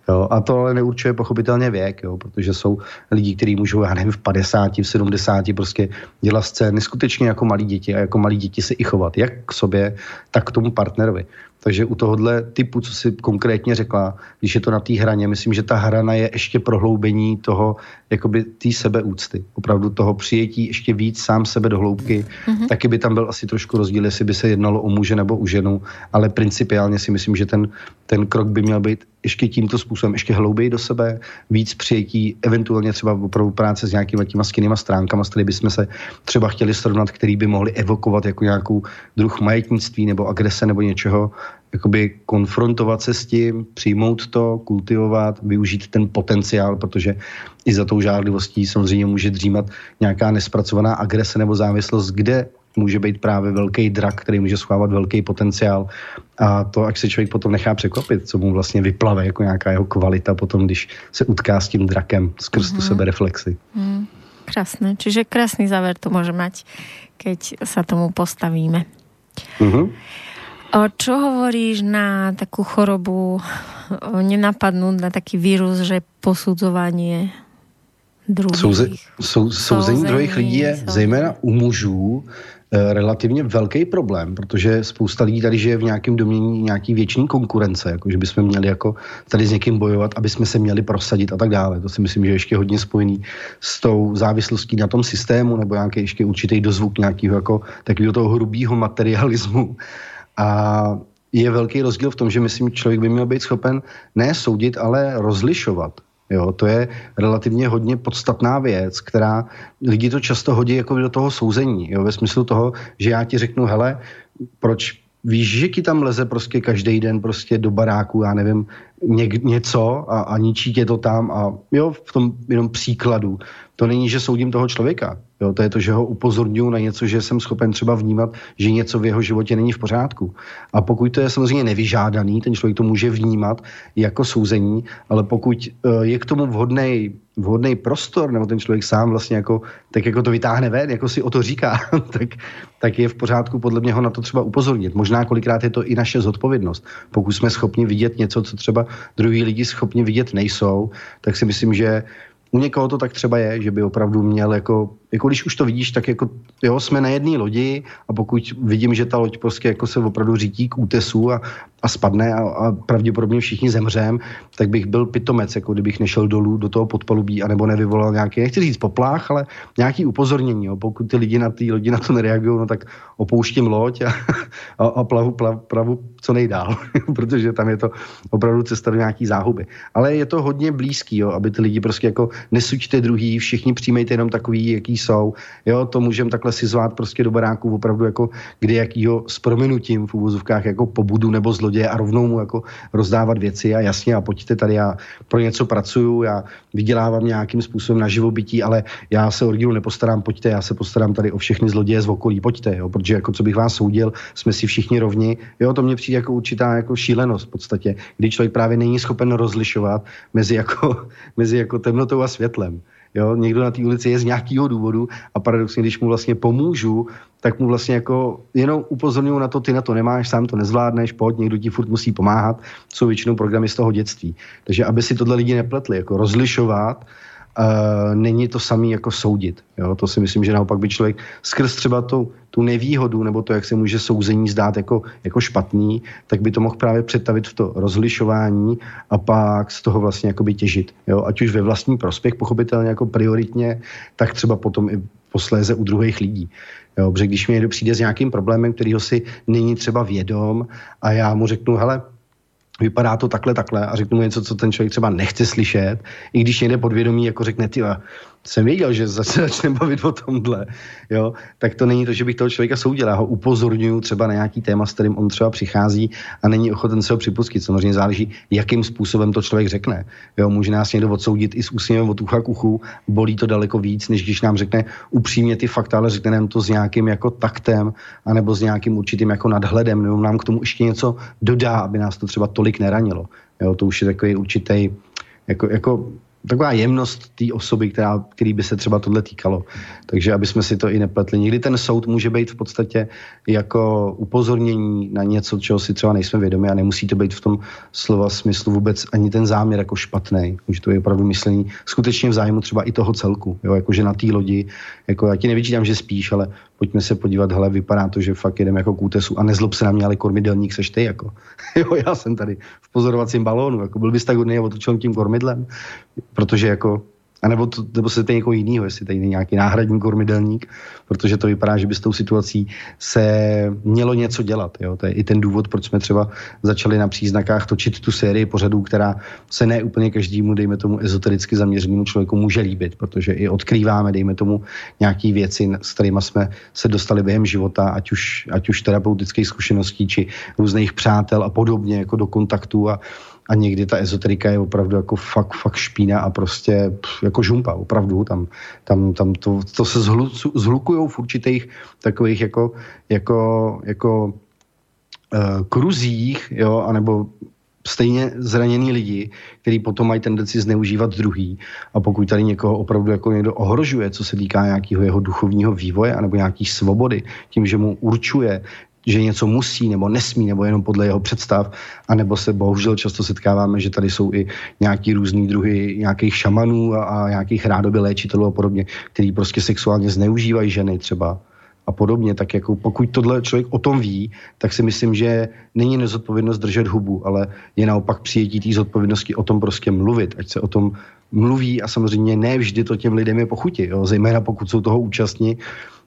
Jo. A to ale neurčuje pochopitelně věk, jo, protože jsou lidi, kteří můžou, já nevím, v 50, v 70 prostě dělat scény skutečně jako malí děti a jako malí děti se i chovat, jak k sobě, tak k tomu partnerovi. Takže u tohohle typu, co si konkrétně řekla, když je to na té hraně, myslím, že ta hrana je ještě prohloubení toho, jakoby té sebeúcty. Opravdu toho přijetí ještě víc sám sebe do hloubky. Mm-hmm. Taky by tam byl asi trošku rozdíl, jestli by se jednalo o muže nebo o ženu, ale principiálně si myslím, že ten, ten krok by měl být ještě tímto způsobem, ještě hlouběji do sebe, víc přijetí, eventuálně třeba opravdu práce s nějakými těma skinnýma stránkama, s kterými bychom se třeba chtěli srovnat, který by mohli evokovat jako nějakou druh majetnictví nebo agrese nebo něčeho, jakoby konfrontovat se s tím, přijmout to, kultivovat, využít ten potenciál, protože i za tou žádlivostí samozřejmě může dřímat nějaká nespracovaná agrese nebo závislost, kde může být právě velký drak, který může schovávat velký potenciál. A to, jak se člověk potom nechá překvapit, co mu vlastně vyplave jako nějaká jeho kvalita potom, když se utká s tím drakem skrz mm-hmm. tu mhm. sebereflexi. Mm, krásné. Čiže krásný záver to může mať, keď sa tomu postavíme. Mm-hmm. O, čo hovoríš na takú chorobu, nenapadnúť na taký vírus, že posudzování druhých? Souze, sou, souzení druhých lidí je zejména u mužů relativně velký problém, protože spousta lidí tady žije v nějakém domění nějaký věčný konkurence, jako že bychom měli jako tady s někým bojovat, aby jsme se měli prosadit a tak dále. To si myslím, že je ještě hodně spojený s tou závislostí na tom systému nebo nějaký ještě určitý dozvuk nějakého jako takového toho hrubého materialismu. A je velký rozdíl v tom, že myslím, člověk by měl být schopen ne soudit, ale rozlišovat. Jo, to je relativně hodně podstatná věc, která lidi to často hodí jako do toho souzení, jo, ve smyslu toho, že já ti řeknu, hele, proč víš, že ti tam leze prostě každý den prostě do baráku, já nevím, něk, něco a, a ničí tě to tam a jo, v tom jenom příkladu. To není, že soudím toho člověka. Jo, to je to, že ho upozorňuji na něco, že jsem schopen třeba vnímat, že něco v jeho životě není v pořádku. A pokud to je samozřejmě nevyžádaný, ten člověk to může vnímat jako souzení, ale pokud eh, je k tomu vhodný vhodný prostor, nebo ten člověk sám vlastně jako, tak jako to vytáhne ven, jako si o to říká, tak, tak je v pořádku podle mě ho na to třeba upozornit. Možná kolikrát je to i naše zodpovědnost. Pokud jsme schopni vidět něco, co třeba druhý lidi schopni vidět nejsou, tak si myslím, že u někoho to tak třeba je, že by opravdu měl jako jako když už to vidíš, tak jako jo, jsme na jedné lodi a pokud vidím, že ta loď prostě jako se opravdu řítí k útesu a, a spadne a, a pravděpodobně všichni zemřem, tak bych byl pitomec, jako kdybych nešel dolů do toho podpalubí, anebo nevyvolal nějaký, nechci říct poplách, ale nějaký upozornění. Jo. Pokud ty lidi na té lodi na to nereagují, no tak opouštím loď a, a, a plavu, plav, pravu co nejdál, protože tam je to opravdu cesta do nějaký záhuby. Ale je to hodně blízký, jo, aby ty lidi prostě jako nesuďte druhý, všichni přijmejte jenom takový, jaký jsou. Jo, to můžeme takhle si zvát prostě do baráku opravdu jako kdy jakýho s prominutím v úvozovkách jako pobudu nebo zloděje a rovnou mu jako rozdávat věci a jasně a pojďte tady, já pro něco pracuju, já vydělávám nějakým způsobem na živobytí, ale já se o rodinu nepostarám, pojďte, já se postarám tady o všechny zloděje z okolí, pojďte, jo, protože jako co bych vás soudil, jsme si všichni rovni. Jo, to mě přijde jako určitá jako šílenost v podstatě, kdy člověk právě není schopen rozlišovat mezi jako, mezi jako temnotou a světlem. Jo, někdo na té ulici je z nějakého důvodu a paradoxně, když mu vlastně pomůžu, tak mu vlastně jako jenom upozorňuji na to, ty na to nemáš, sám to nezvládneš, pojď, někdo ti furt musí pomáhat, jsou většinou programy z toho dětství. Takže aby si tohle lidi nepletli, jako rozlišovat, uh, není to samý jako soudit. Jo? To si myslím, že naopak by člověk skrz třeba tu, tu nevýhodu nebo to, jak se může souzení zdát jako, jako špatný, tak by to mohl právě přetavit v to rozlišování a pak z toho vlastně jakoby těžit. Jo? Ať už ve vlastní prospěch, pochopitelně jako prioritně, tak třeba potom i posléze u druhých lidí. Jo, protože když mi někdo přijde s nějakým problémem, kterýho si není třeba vědom a já mu řeknu, hele, vypadá to takhle, takhle a řeknu mu něco, co ten člověk třeba nechce slyšet, i když někde podvědomí jako řekne, ty jsem věděl, že zase začne bavit o tomhle, jo, tak to není to, že bych toho člověka soudil, já ho upozorňuji třeba na nějaký téma, s kterým on třeba přichází a není ochoten se ho připustit. Samozřejmě záleží, jakým způsobem to člověk řekne. Jo, může nás někdo odsoudit i s úsměvem od ucha k uchu, bolí to daleko víc, než když nám řekne upřímně ty fakta, ale řekne nám to s nějakým jako taktem, anebo s nějakým určitým jako nadhledem, nebo nám k tomu ještě něco dodá, aby nás to třeba tolik neranilo. Jo, to už je takový určitý jako, jako taková jemnost té osoby, která, který by se třeba tohle týkalo. Takže aby jsme si to i nepletli. Někdy ten soud může být v podstatě jako upozornění na něco, čeho si třeba nejsme vědomi a nemusí to být v tom slova smyslu vůbec ani ten záměr jako špatný. Může to být opravdu myšlení skutečně v zájmu třeba i toho celku. Jo? Jakože na té lodi, jako já ti nevyčítám, že spíš, ale pojďme se podívat, hele, vypadá to, že fakt jedeme jako k útesu a nezlob se na mě, ale kormidelník seš ty, jako. jo, já jsem tady v pozorovacím balónu, jako byl bys tak hodný a otočil tím kormidlem, protože jako a nebo, to, nebo se to někoho jiného, jestli tady nějaký náhradní kormidelník, protože to vypadá, že by s tou situací se mělo něco dělat. Jo? To je i ten důvod, proč jsme třeba začali na příznakách točit tu sérii pořadů, která se ne úplně každému, dejme tomu, ezotericky zaměřenému člověku může líbit, protože i odkrýváme, dejme tomu, nějaké věci, s kterými jsme se dostali během života, ať už, ať už terapeutických zkušeností, či různých přátel a podobně, jako do kontaktu a a někdy ta ezoterika je opravdu jako fakt, fakt špína a prostě pff, jako žumpa, opravdu. Tam, tam, tam to, to se zhlu, zhlukujou v určitých takových jako, jako, jako uh, kruzích, jo, anebo stejně zraněný lidi, kteří potom mají tendenci zneužívat druhý. A pokud tady někoho opravdu jako někdo ohrožuje, co se týká nějakého jeho duchovního vývoje anebo nějaký svobody, tím, že mu určuje, že něco musí nebo nesmí, nebo jenom podle jeho představ, anebo se bohužel často setkáváme, že tady jsou i nějaký různý druhy nějakých šamanů a, a nějakých rádoby léčitelů a podobně, který prostě sexuálně zneužívají ženy třeba a podobně, tak jako pokud tohle člověk o tom ví, tak si myslím, že není nezodpovědnost držet hubu, ale je naopak přijetí té zodpovědnosti o tom prostě mluvit, ať se o tom mluví a samozřejmě ne vždy to těm lidem je pochutí, jo? zejména pokud jsou toho účastní,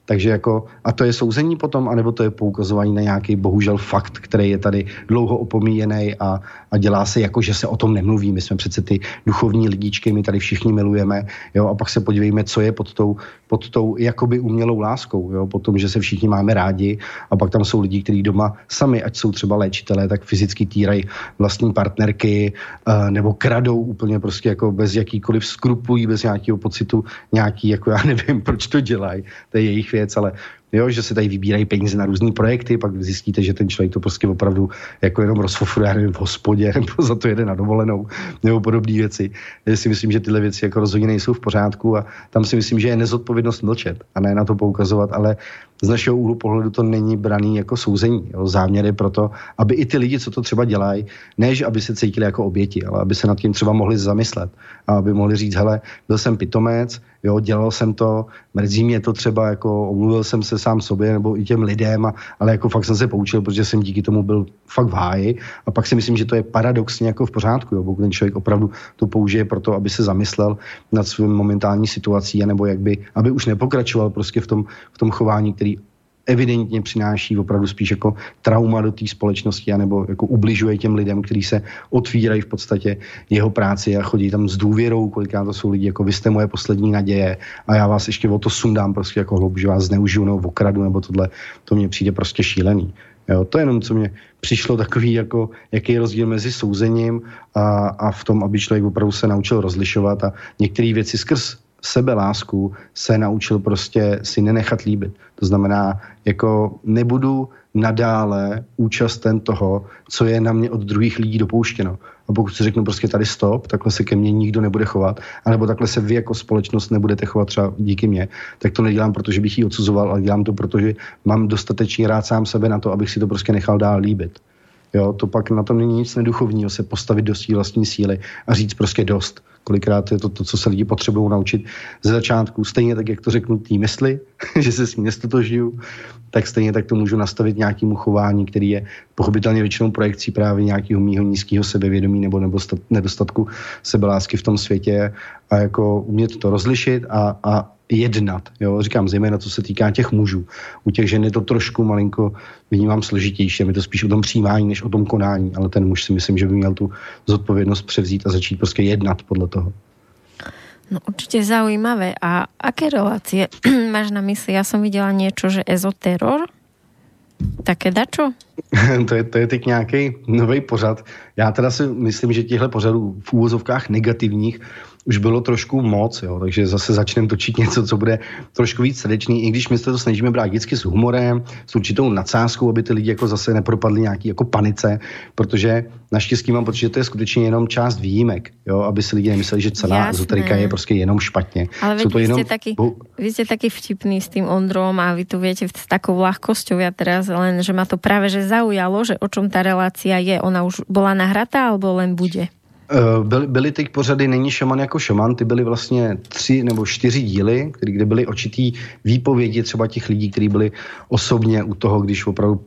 takže jako, a to je souzení potom, anebo to je poukazování na nějaký bohužel fakt, který je tady dlouho opomíjený a, a dělá se jako, že se o tom nemluví. My jsme přece ty duchovní lidičky, my tady všichni milujeme, jo, a pak se podívejme, co je pod tou, pod tou jakoby umělou láskou, jo, potom, že se všichni máme rádi a pak tam jsou lidi, kteří doma sami, ať jsou třeba léčitelé, tak fyzicky týrají vlastní partnerky uh, nebo kradou úplně prostě jako bez jakýkoliv skrupulí, bez nějakého pocitu, nějaký, jako já nevím, proč to dělají, to je jejich věc, ale jo, že se tady vybírají peníze na různé projekty, pak zjistíte, že ten člověk to prostě opravdu jako jenom rozfofruje, nevím, v hospodě, nebo za to jede na dovolenou, nebo podobné věci. Já si myslím, že tyhle věci jako rozhodně nejsou v pořádku a tam si myslím, že je nezodpovědnost mlčet a ne na to poukazovat, ale z našeho úhlu pohledu to není braný jako souzení. Jo. Záměry proto, aby i ty lidi, co to třeba dělají, než aby se cítili jako oběti, ale aby se nad tím třeba mohli zamyslet a aby mohli říct, hele, byl jsem pitomec, jo, dělal jsem to, mrzí mě to třeba, jako omluvil jsem se sám sobě nebo i těm lidem, a, ale jako fakt jsem se poučil, protože jsem díky tomu byl fakt v háji. A pak si myslím, že to je paradoxně jako v pořádku, jo, pokud ten člověk opravdu to použije pro to, aby se zamyslel nad svým momentální situací, nebo jak by, aby už nepokračoval prostě v tom, v tom chování, který evidentně přináší opravdu spíš jako trauma do té společnosti, anebo jako ubližuje těm lidem, kteří se otvírají v podstatě jeho práci a chodí tam s důvěrou, kolikrát to jsou lidi, jako vy jste moje poslední naděje a já vás ještě o to sundám prostě jako hloub, že vás zneužiju nebo okradu nebo tohle, to mně přijde prostě šílený. Jo, to je jenom, co mě přišlo takový, jako, jaký je rozdíl mezi souzením a, a v tom, aby člověk opravdu se naučil rozlišovat a některé věci skrz sebelásku se naučil prostě si nenechat líbit. To znamená, jako nebudu nadále účasten toho, co je na mě od druhých lidí dopouštěno. A pokud si řeknu prostě tady stop, takhle se ke mně nikdo nebude chovat, anebo takhle se vy jako společnost nebudete chovat třeba díky mně, tak to nedělám, protože bych ji odsuzoval, ale dělám to, protože mám dostatečně rád sám sebe na to, abych si to prostě nechal dál líbit. Jo, to pak na tom není nic neduchovního, se postavit do svý vlastní síly a říct prostě dost. Kolikrát je to to, co se lidi potřebují naučit ze začátku. Stejně tak, jak to řeknu tý mysli, že se s ní nestotožňuju, tak stejně tak to můžu nastavit nějakému chování, který je pochopitelně většinou projekcí právě nějakého mýho nízkého sebevědomí nebo nedostatku sebelásky v tom světě a jako umět to rozlišit a, a jednat. Jo? Říkám zejména, co se týká těch mužů. U těch žen je to trošku malinko, vnímám složitější, je to spíš o tom přijímání, než o tom konání, ale ten muž si myslím, že by měl tu zodpovědnost převzít a začít prostě jednat podle toho. No určite zaujímavé. A aké relácie máš na mysli? Ja som viděla něco, že ezoteror. Také dačo? to, je, to je teď nějaký nový pořad. Já teda si myslím, že těchto pořadů v úvozovkách negativních už bylo trošku moc, jo, takže zase začneme točit něco, co bude trošku víc srdečný, i když my se to snažíme brát vždycky s humorem, s určitou nadsázkou, aby ty lidi jako zase nepropadli nějaký jako panice, protože naštěstí mám pocit, že to je skutečně jenom část výjimek, jo, aby si lidi nemysleli, že celá Jasné. ezoterika je prostě jenom špatně. Ale Jsou to vy, jenom... jste taky, vy jste taky vtipný s tím Ondrom a vy to viete s takou ľahkosťou ja teraz, len že ma to práve že zaujalo, že o čom ta relácia je. Ona už bola nahratá alebo len bude? Eh, byly, byly ty pořady Není šaman jako šaman, ty byly vlastně tři nebo čtyři díly, kde byly očitý výpovědi třeba těch lidí, kteří byli osobně u toho, když opravdu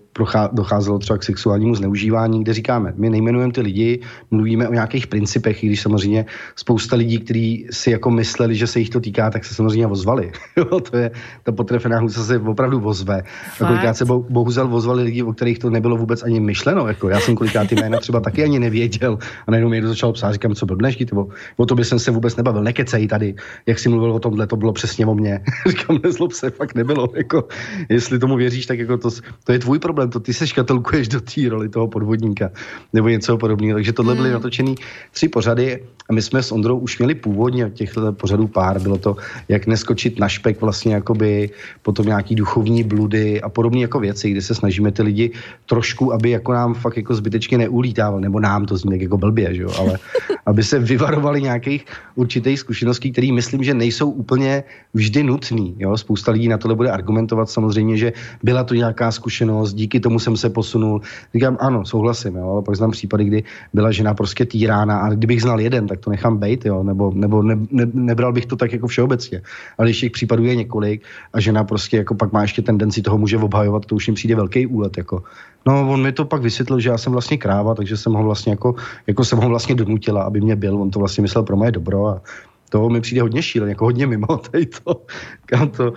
docházelo třeba k sexuálnímu zneužívání, kde říkáme, my nejmenujeme ty lidi, mluvíme o nějakých principech, i když samozřejmě spousta lidí, kteří si jako mysleli, že se jich to týká, tak se samozřejmě ozvali. to je, ta potrefená husa se opravdu ozve. A kolikrát se bo, bohužel ozvali lidi, o kterých to nebylo vůbec ani myšleno. Jako já jsem kolikrát ty jména třeba taky ani nevěděl a najednou mi začal psát, říkám, co blbneš, o, o to by jsem se vůbec nebavil, nekecej tady, jak jsi mluvil o tomhle, to bylo přesně o mně. říkám, nezlob se, fakt nebylo. Jako, jestli tomu věříš, tak jako to, to je tvůj problém, to ty se škatulkuješ do té roli toho podvodníka nebo něco podobného. Takže tohle byly hmm. natočený tři pořady a my jsme s Ondrou už měli původně těchto pořadů pár. Bylo to, jak neskočit na špek vlastně jakoby potom nějaký duchovní bludy a podobné jako věci, kde se snažíme ty lidi trošku, aby jako nám fakt jako zbytečně neulítával, nebo nám to zní jako blbě, že jo, ale aby se vyvarovali nějakých určitých zkušeností, které myslím, že nejsou úplně vždy nutný. Jo? Spousta lidí na tohle bude argumentovat samozřejmě, že byla to nějaká zkušenost, díky tomu jsem se posunul. Říkám, ano, souhlasím, jo? ale pak znám případy, kdy byla žena prostě týrána a kdybych znal jeden, tak to nechám bejt, jo? nebo, nebo ne, ne, nebral bych to tak jako všeobecně. Ale když těch případů je několik a žena prostě jako pak má ještě tendenci toho muže obhajovat, to už jim přijde velký úlet. Jako. No, on mi to pak vysvětlil, že já jsem vlastně kráva, takže jsem ho vlastně jako, jako jsem ho vlastně donutila, aby mě byl. On to vlastně myslel pro moje dobro a to mi přijde hodně šíleně, jako hodně mimo tady to. Kam to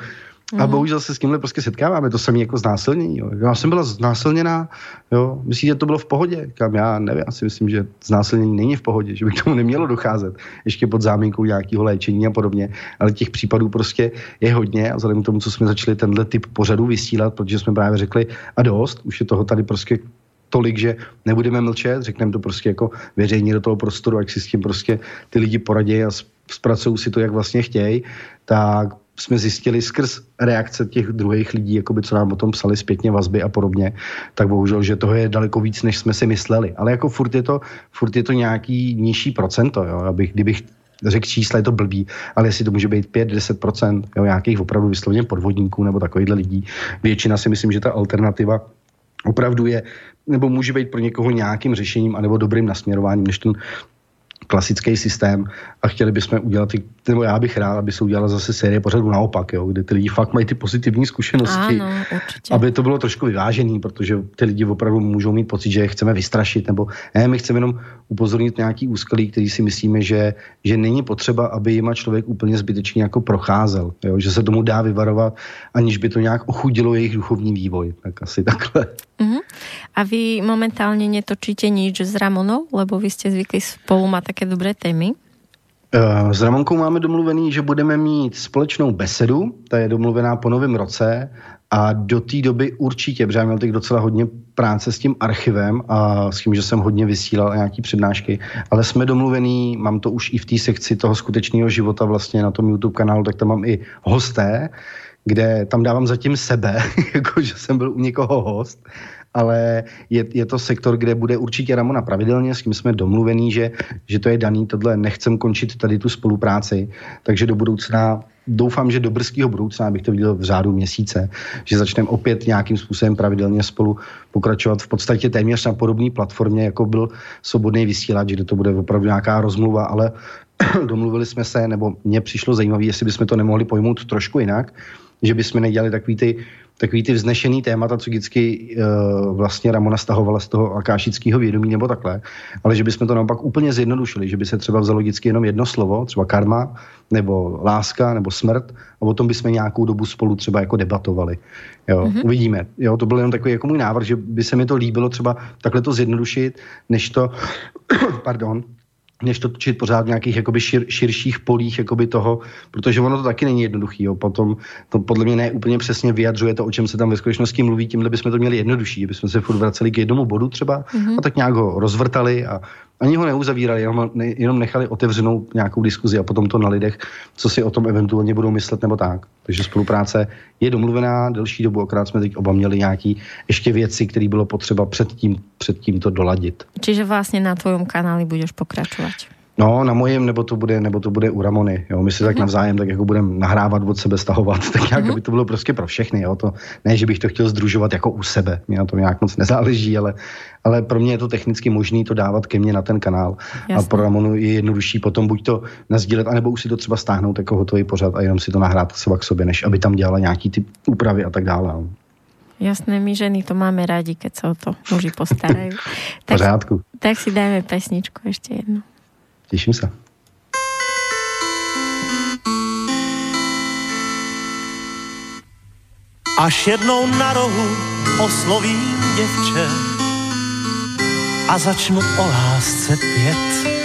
a mhm. bohužel se s tímhle prostě setkáváme, to samé jako znásilnění. Jo. Já jsem byla znásilněná, jo. Myslíte, že to bylo v pohodě? Kam já nevím, já si myslím, že znásilnění není v pohodě, že by k tomu nemělo docházet. Ještě pod záminkou nějakého léčení a podobně. Ale těch případů prostě je hodně a vzhledem k tomu, co jsme začali tenhle typ pořadu vysílat, protože jsme právě řekli a dost, už je toho tady prostě tolik, že nebudeme mlčet, řekneme to prostě jako veřejně do toho prostoru, ať si s tím prostě ty lidi poradí a zpracují si to, jak vlastně chtějí, tak jsme zjistili skrz reakce těch druhých lidí, jakoby, co nám o tom psali zpětně vazby a podobně, tak bohužel, že toho je daleko víc, než jsme si mysleli. Ale jako furt je to, furt je to nějaký nižší procento, jo? Abych, kdybych řekl čísla, je to blbý, ale jestli to může být 5-10% jo, nějakých opravdu vysloveně podvodníků nebo takovýchhle lidí. Většina si myslím, že ta alternativa opravdu je, nebo může být pro někoho nějakým řešením anebo dobrým nasměrováním, než ten klasický systém a chtěli bychom udělat, ty, nebo já bych rád, aby se udělala zase série pořadu naopak, jo, kde ty lidi fakt mají ty pozitivní zkušenosti, ano, aby to bylo trošku vyvážený, protože ty lidi opravdu můžou mít pocit, že je chceme vystrašit, nebo ne, my chceme jenom upozornit nějaký úskalí, který si myslíme, že, že není potřeba, aby jima člověk úplně zbytečně jako procházel, jo, že se tomu dá vyvarovat, aniž by to nějak ochudilo jejich duchovní vývoj, tak asi takhle. Uh-huh. A vy momentálně netočíte nič s Ramonou, lebo vy jste zvykli spolu mať také dobré témy? Eh, s Ramonkou máme domluvený, že budeme mít společnou besedu, ta je domluvená po novém roce a do té doby určitě, protože měl teď docela hodně práce s tím archivem a s tím, že jsem hodně vysílal nějaký přednášky, ale jsme domluvený, mám to už i v té sekci toho skutečného života vlastně na tom YouTube kanálu, tak tam mám i hosté, kde tam dávám zatím sebe, jako že jsem byl u někoho host ale je, je to sektor, kde bude určitě Ramona pravidelně, s kým jsme domluvení, že, že to je daný, tohle nechcem končit tady tu spolupráci, takže do budoucna doufám, že do brzkého budoucna, abych to viděl v řádu měsíce, že začneme opět nějakým způsobem pravidelně spolu pokračovat v podstatě téměř na podobné platformě, jako byl svobodný vysílač, kde to bude opravdu nějaká rozmluva, ale domluvili jsme se, nebo mně přišlo zajímavé, jestli bychom to nemohli pojmout trošku jinak, že bychom nedělali takový ty takový ty vznešený témata, co vždycky uh, vlastně Ramona stahovala z toho akášického vědomí nebo takhle, ale že bychom to naopak úplně zjednodušili, že by se třeba vzalo vždycky jenom jedno slovo, třeba karma, nebo láska, nebo smrt a o tom bychom nějakou dobu spolu třeba jako debatovali. Jo, mm-hmm. uvidíme. Jo, to byl jenom takový jako můj návrh, že by se mi to líbilo třeba takhle to zjednodušit, než to, pardon, než to točit pořád v nějakých jakoby šir, širších polích jakoby toho, protože ono to taky není jednoduchý. Jo. Potom to podle mě ne úplně přesně vyjadřuje to, o čem se tam ve skutečnosti mluví, tímhle bychom to měli jednodušší, bychom se furt vraceli k jednomu bodu třeba mm-hmm. a tak nějak ho rozvrtali a ani ho neuzavírali, jenom, jenom nechali otevřenou nějakou diskuzi a potom to na lidech, co si o tom eventuálně budou myslet nebo tak. Takže spolupráce je domluvená delší dobu, akorát jsme teď oba měli nějaký ještě věci, které bylo potřeba předtím, předtím to doladit. Čiže vlastně na tvojom kanáli budeš pokračovat. No, na mojem, nebo to bude, nebo to bude u Ramony. Jo. My si tak mhm. navzájem tak jako budeme nahrávat od sebe, stahovat, tak nějak, mm-hmm. aby to bylo prostě pro všechny. Jo. To, ne, že bych to chtěl združovat jako u sebe, mě na to nějak moc nezáleží, ale, ale pro mě je to technicky možné to dávat ke mně na ten kanál. Jasně. A pro Ramonu je jednodušší potom buď to nazdílet, anebo už si to třeba stáhnout jako hotový pořad a jenom si to nahrát třeba k sobě, než aby tam dělala nějaký ty úpravy a tak dále. No. Jasné, my ženy to máme rádi, keď sa o to muži postarajú. tak, Pořádku. tak si dajme pesničku ešte jednu. Těším se. Až jednou na rohu oslovím děvče a začnu o lásce pět.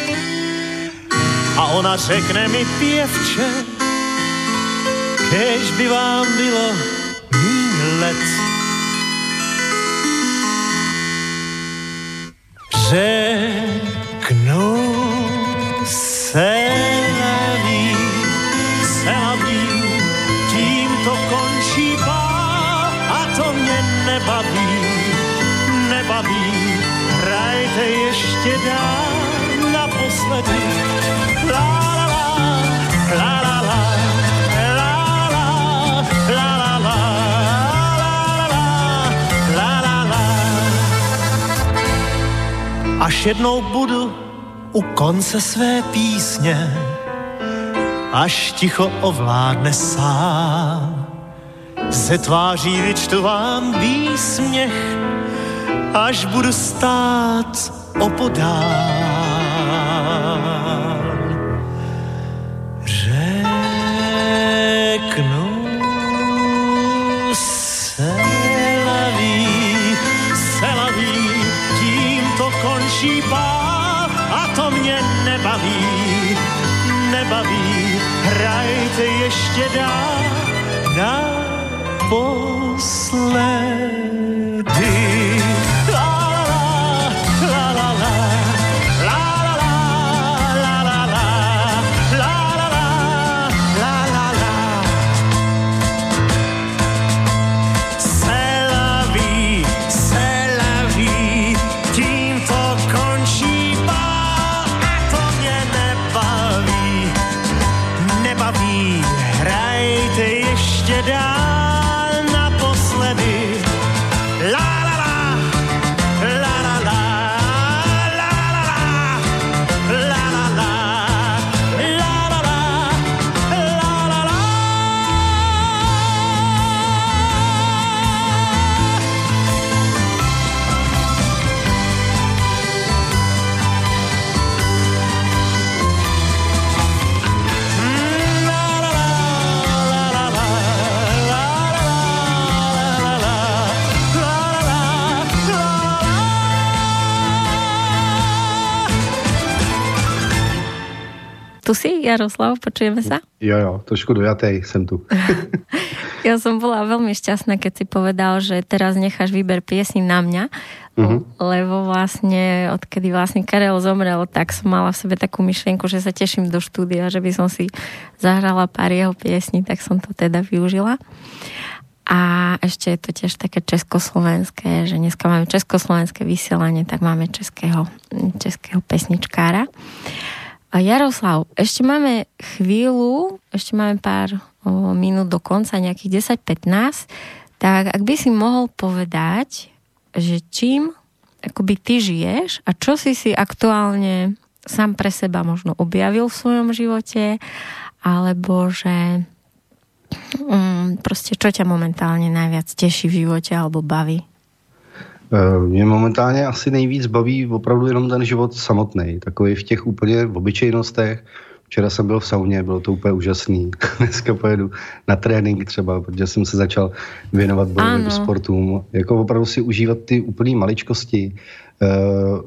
A ona řekne mi pěvče, kež by vám bylo míň let. Řeknu se neví, se neví, tím to končí pár a to mě nebaví, nebaví, hrajte ještě dál naposledy. La, la, la, la, la, Až jednou budu u konce své písně, až ticho ovládne sám. Ze tváří vyčtu vám výsměch, až budu stát opodál. Ještě dál na Jaroslav, počujeme sa? Jo, jo, trošku dojatej jsem tu. ja som bola veľmi šťastná, keď si povedal, že teraz necháš výber piesní na mňa, uh-huh. lebo vlastne, odkedy vlastne Karel zomrel, tak som mala v sebe takú myšlienku, že sa teším do štúdia, že by som si zahrala pár jeho piesní, tak som to teda využila. A ešte je to tiež také československé, že dneska máme československé vysielanie, tak máme českého, českého pesničkára. A Jaroslav, ešte máme chvíľu, ešte máme pár o, minút do konca, nejakých 10-15, tak ak by si mohol povedať, že čím akoby ty žiješ a čo si si aktuálne sám pre seba možno objavil v svojom živote, alebo že um, prostě čo ťa momentálně najviac teší v životě alebo baví? Eh, mě momentálně asi nejvíc baví opravdu jenom ten život samotný, takový v těch úplně v obyčejnostech. Včera jsem byl v sauně, bylo to úplně úžasný. Dneska pojedu na trénink třeba, protože jsem se začal věnovat bojovým sportům. Jako opravdu si užívat ty úplné maličkosti. Eh,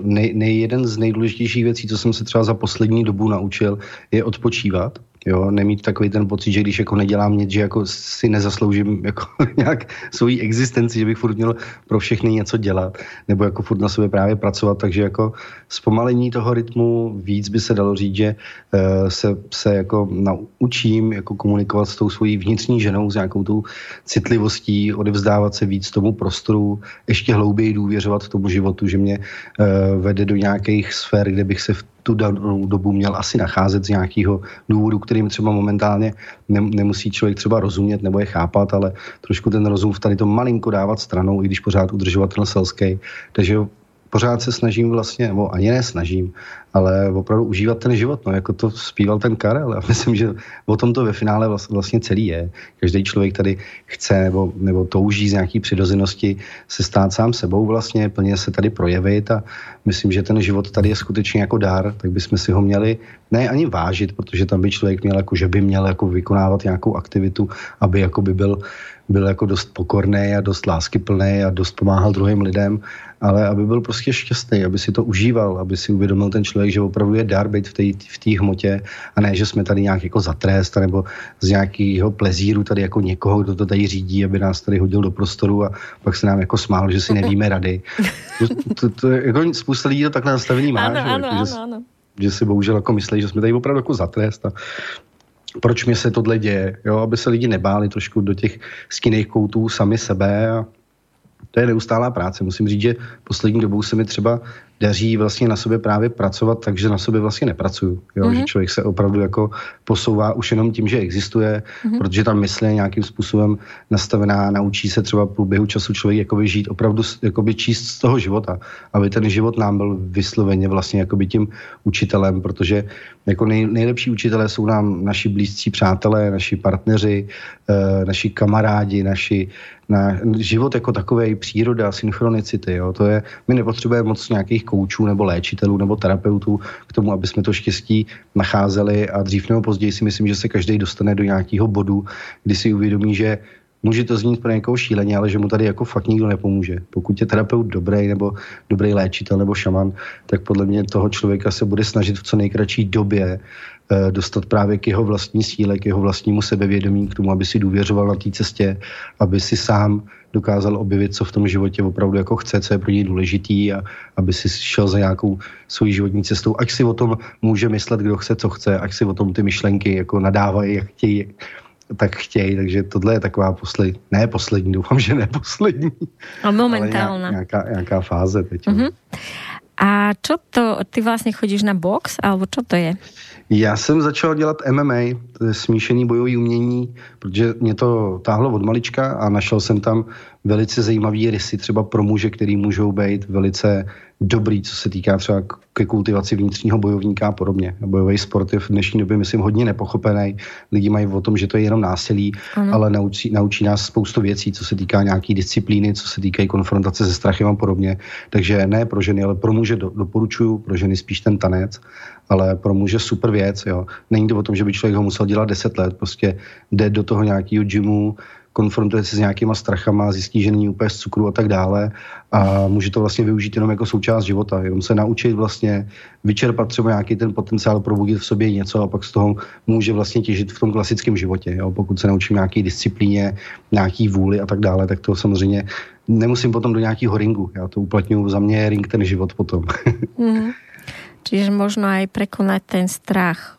nej, nej, jeden z nejdůležitějších věcí, co jsem se třeba za poslední dobu naučil, je odpočívat Jo, nemít takový ten pocit, že když jako nedělám nic, že jako si nezasloužím jako nějak svoji existenci, že bych furt měl pro všechny něco dělat, nebo jako furt na sobě právě pracovat, takže jako zpomalení toho rytmu víc by se dalo říct, že uh, se, se jako naučím jako komunikovat s tou svojí vnitřní ženou, s nějakou tou citlivostí, odevzdávat se víc tomu prostoru, ještě hlouběji důvěřovat tomu životu, že mě uh, vede do nějakých sfér, kde bych se v tu danou dobu měl asi nacházet z nějakého důvodu, kterým třeba momentálně nemusí člověk třeba rozumět nebo je chápat, ale trošku ten rozum v tady to malinko dávat stranou, i když pořád udržovat ten selský. Takže pořád se snažím vlastně, nebo ani ne snažím, ale opravdu užívat ten život, no, jako to zpíval ten Karel. A myslím, že o tom to ve finále vlastně celý je. Každý člověk tady chce nebo, nebo touží z nějaký přirozenosti se stát sám sebou vlastně, plně se tady projevit a myslím, že ten život tady je skutečně jako dár, tak bychom si ho měli ne ani vážit, protože tam by člověk měl, jako, že by měl jako vykonávat nějakou aktivitu, aby jako by byl byl jako dost pokorný a dost láskyplný a dost pomáhal druhým lidem, ale aby byl prostě šťastný, aby si to užíval, aby si uvědomil ten člověk, že opravdu je dar být v té v hmotě a ne, že jsme tady nějak jako za trest nebo z nějakého plezíru tady jako někoho, kdo to tady řídí, aby nás tady hodil do prostoru a pak se nám jako smál, že si nevíme rady. To, to, to, jako spousta lidí to tak nastavený má, ano, že, ano, jako, ano, že, ano. že si bohužel jako myslí, že jsme tady opravdu jako za trest a proč mě se tohle děje, jo, aby se lidi nebáli trošku do těch skinných koutů sami sebe a to je neustálá práce. Musím říct, že poslední dobou se mi třeba daří vlastně na sobě právě pracovat, takže na sobě vlastně nepracuju. Jo? Mm-hmm. Že člověk se opravdu jako posouvá už jenom tím, že existuje, mm-hmm. protože tam mysl je nějakým způsobem nastavená, naučí se třeba v průběhu času člověk jakoby žít opravdu jakoby číst z toho života, aby ten život nám byl vysloveně vlastně jakoby tím učitelem, protože jako nej, nejlepší učitelé jsou nám naši blízcí přátelé, naši partneři, e, naši kamarádi, naši na život jako takový, příroda, synchronicity, jo, to je, my nepotřebujeme moc nějakých koučů nebo léčitelů nebo terapeutů k tomu, aby jsme to štěstí nacházeli a dřív nebo později si myslím, že se každý dostane do nějakého bodu, kdy si uvědomí, že může to znít pro někoho šíleně, ale že mu tady jako fakt nikdo nepomůže. Pokud je terapeut dobrý nebo dobrý léčitel nebo šaman, tak podle mě toho člověka se bude snažit v co nejkratší době eh, dostat právě k jeho vlastní síle, k jeho vlastnímu sebevědomí, k tomu, aby si důvěřoval na té cestě, aby si sám dokázal objevit, co v tom životě opravdu jako chce, co je pro něj důležitý a aby si šel za nějakou svojí životní cestou. Ať si o tom může myslet, kdo chce, co chce, ať si o tom ty myšlenky jako nadávají, jak chtějí, tak chtějí, takže tohle je taková poslední, ne poslední, doufám, že ne poslední. A momentálna. Nějaká, nějaká fáze teď. Mm-hmm. A čo to, ty vlastně chodíš na box, alebo čo to je? Já jsem začal dělat MMA, je smíšený bojový umění, protože mě to táhlo od malička a našel jsem tam velice zajímavý rysy třeba pro muže, který můžou být velice dobrý, co se týká třeba ke kultivaci vnitřního bojovníka a podobně. Bojový sport je v dnešní době, myslím, hodně nepochopený. Lidi mají o tom, že to je jenom násilí, ano. ale naučí, naučí nás spoustu věcí, co se týká nějaký disciplíny, co se týká konfrontace se strachem a podobně. Takže ne pro ženy, ale pro muže do, doporučuju, pro ženy spíš ten tanec, ale pro muže super věc. Jo. Není to o tom, že by člověk ho musel dělat 10 let, prostě jde do toho nějakého gymu, konfrontuje se s nějakýma strachama, zjistí, že není úplně z cukru a tak dále a může to vlastně využít jenom jako součást života, jenom se naučit vlastně vyčerpat třeba nějaký ten potenciál, probudit v sobě něco a pak z toho může vlastně těžit v tom klasickém životě. Jo? Pokud se naučím nějaký disciplíně, nějaký vůli a tak dále, tak to samozřejmě nemusím potom do nějakého ringu. Já to uplatňuji za mě ring ten život potom. mm. Čiže možno aj prekonať ten strach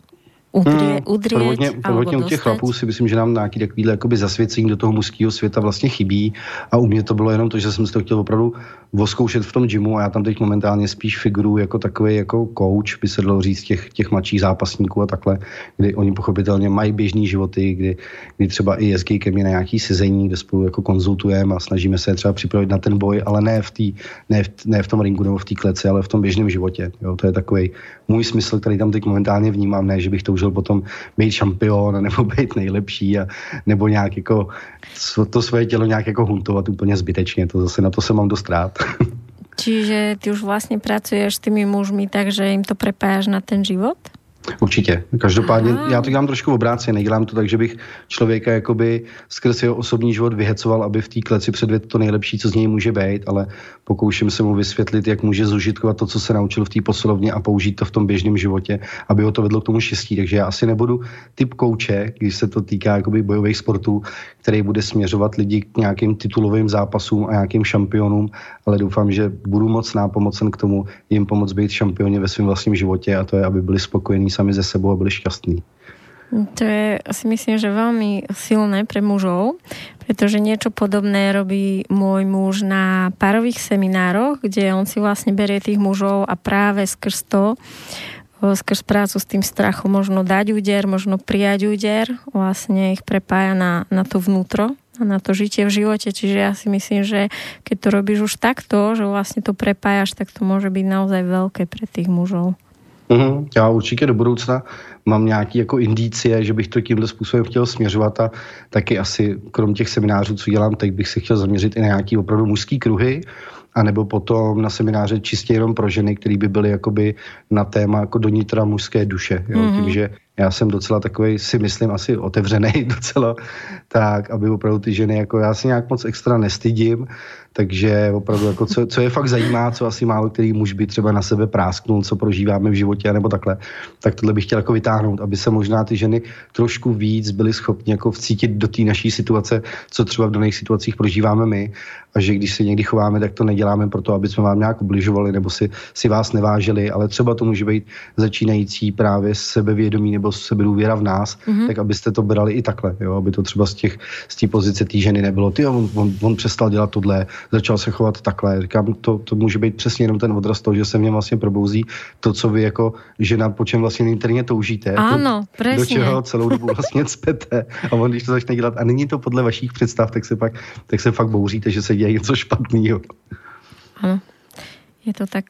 udrie, hmm, udrieť prvotně, prvotně u těch chlapů si myslím, že nám nějaký takovýhle jakoby zasvěcení do toho mužského světa vlastně chybí a u mě to bylo jenom to, že jsem si to chtěl opravdu voskoušet v tom gymu a já tam teď momentálně spíš figuru jako takový jako coach, by se dalo říct, těch, těch mladších zápasníků a takhle, kdy oni pochopitelně mají běžný životy, kdy, kdy třeba i jezdí ke mně na nějaký sezení, kde spolu jako konzultujeme a snažíme se třeba připravit na ten boj, ale ne v, tý, ne v, ne v tom ringu nebo v té kleci, ale v tom běžném životě. Jo, to je takový můj smysl, který tam teď momentálně vnímám, ne, že bych toužil potom být šampion nebo být nejlepší a, nebo nějak jako to své tělo nějak jako huntovat úplně zbytečně. To zase na to se mám dost rád. Čiže ty už vlastně pracuješ s tými mužmi tak, že jim to prepájáš na ten život? Určitě. Každopádně Aha. já to dělám trošku obráceně. Nedělám to tak, že bych člověka jakoby skrz jeho osobní život vyhecoval, aby v té kleci předvedl to nejlepší, co z něj může být, ale pokouším se mu vysvětlit, jak může zužitkovat to, co se naučil v té posilovně a použít to v tom běžném životě, aby ho to vedlo k tomu štěstí. Takže já asi nebudu typ kouče, když se to týká jakoby bojových sportů, který bude směřovat lidi k nějakým titulovým zápasům a nějakým šampionům, ale doufám, že budu moc nápomocen k tomu jim pomoct být šampioni ve svém vlastním životě a to je, aby byli spokojení sami ze sebou a byli šťastní. To je si myslím, že veľmi silné pre mužov, pretože niečo podobné robí môj muž na párových seminároch, kde on si vlastne berie tých mužov a práve skrz to, skrz prácu s tým strachom možno dať úder, možno prijať úder, vlastne ich prepája na, na to vnútro, na to žitie v živote. Čiže ja si myslím, že keď to robíš už takto, že vlastne to prepájaš, tak to môže byť naozaj veľké pre tých mužov. Mm-hmm. Já určitě do budoucna mám nějaký jako indicie, že bych to tímhle způsobem chtěl směřovat a taky asi krom těch seminářů, co dělám teď, bych se chtěl zaměřit i na nějaký opravdu mužský kruhy, a nebo potom na semináře čistě jenom pro ženy, které by byly jakoby na téma jako do nitra mužské duše. Jo? Mm-hmm. Tím, že já jsem docela takový, si myslím, asi otevřený docela, tak, aby opravdu ty ženy, jako já se nějak moc extra nestydím, takže opravdu, jako co, co je fakt zajímá, co asi málo který muž by třeba na sebe prásknul, co prožíváme v životě, nebo takhle, tak tohle bych chtěl jako vytáhnout, aby se možná ty ženy trošku víc byly schopni jako vcítit do té naší situace, co třeba v daných situacích prožíváme my. A že když se někdy chováme, tak to neděláme proto, aby jsme vám nějak ubližovali nebo si, si vás nevážili, ale třeba to může být začínající právě sebevědomí nebo sebedůvěra v nás, mm-hmm. tak abyste to brali i takhle, jo? aby to třeba z těch z té pozice té ženy nebylo, ty on, on, on, přestal dělat tohle, začal se chovat takhle. Říkám, to, to může být přesně jenom ten odraz toho, že se mě vlastně probouzí to, co vy jako žena, po čem vlastně interně toužíte. Ano, to, Do čeho celou dobu vlastně cpete. A on, když to začne dělat, a není to podle vašich představ, tak se pak, tak se fakt bouříte, že se děje něco špatného. Ano. Je to tak.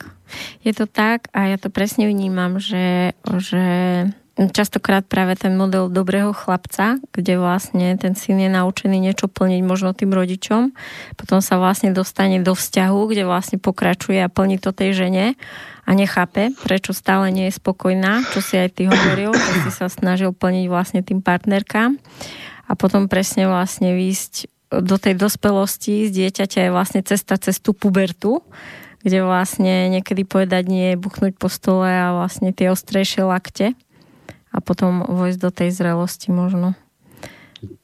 Je to tak a ja to presne vnímam, že, že častokrát práve ten model dobrého chlapca, kde vlastne ten syn je naučený niečo plniť možno tým rodičom, potom sa vlastne dostane do vzťahu, kde vlastne pokračuje a plní to tej žene a nechápe, prečo stále nie je spokojná, čo si aj ty hovoril, že si sa snažil plniť vlastne tým partnerkám a potom presne vlastne výjsť do tej dospelosti z dieťaťa je vlastne cesta cez tú pubertu, kde vlastne niekedy povedať nie, buchnúť po stole a vlastne tie ostrejšie lakte a potom vojsť do tej zrelosti možno.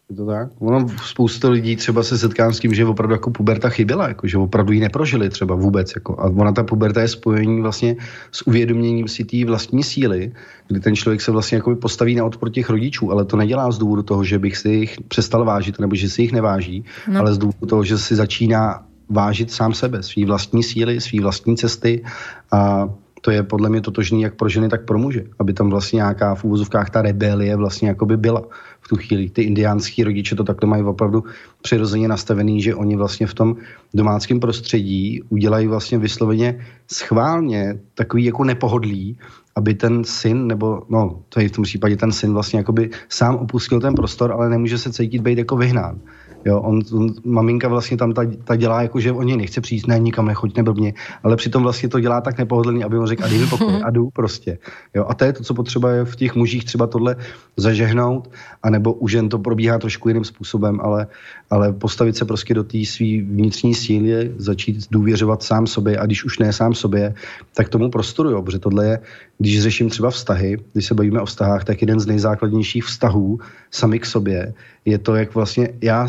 Je to tak? Ono spousta lidí třeba se setkám s tím, že opravdu jako puberta chyběla, jako, že opravdu ji neprožili třeba vůbec. Jako. A ona ta puberta je spojení vlastně s uvědoměním si té vlastní síly, kdy ten člověk se vlastně jako postaví na odpor těch rodičů, ale to nedělá z důvodu toho, že bych si jich přestal vážit, nebo že si jich neváží, no. ale z důvodu toho, že si začíná vážit sám sebe, svý vlastní síly, svý vlastní cesty a to je podle mě totožný jak pro ženy, tak pro muže. Aby tam vlastně nějaká v úvozovkách ta rebelie vlastně jako by byla v tu chvíli. Ty indiánský rodiče to takhle mají opravdu přirozeně nastavený, že oni vlastně v tom domáckém prostředí udělají vlastně vysloveně schválně takový jako nepohodlí, aby ten syn, nebo no, to je v tom případě ten syn vlastně jakoby sám opustil ten prostor, ale nemůže se cítit být jako vyhnán Jo, on, on, maminka vlastně tam ta, ta dělá jako, že o něj nechce přijít, ne, nikam nechoď, neblbně, ale přitom vlastně to dělá tak nepohodlně, aby on řekl, a dej mi pokoj, a jdu prostě. Jo, a to je to, co potřeba je v těch mužích třeba tohle zažehnout, anebo u žen to probíhá trošku jiným způsobem, ale, ale postavit se prostě do té své vnitřní síly, začít důvěřovat sám sobě a když už ne sám sobě, tak tomu prostoru, jo, protože tohle je, když řeším třeba vztahy, když se bavíme o vztahách, tak jeden z nejzákladnějších vztahů sami k sobě je to, jak vlastně já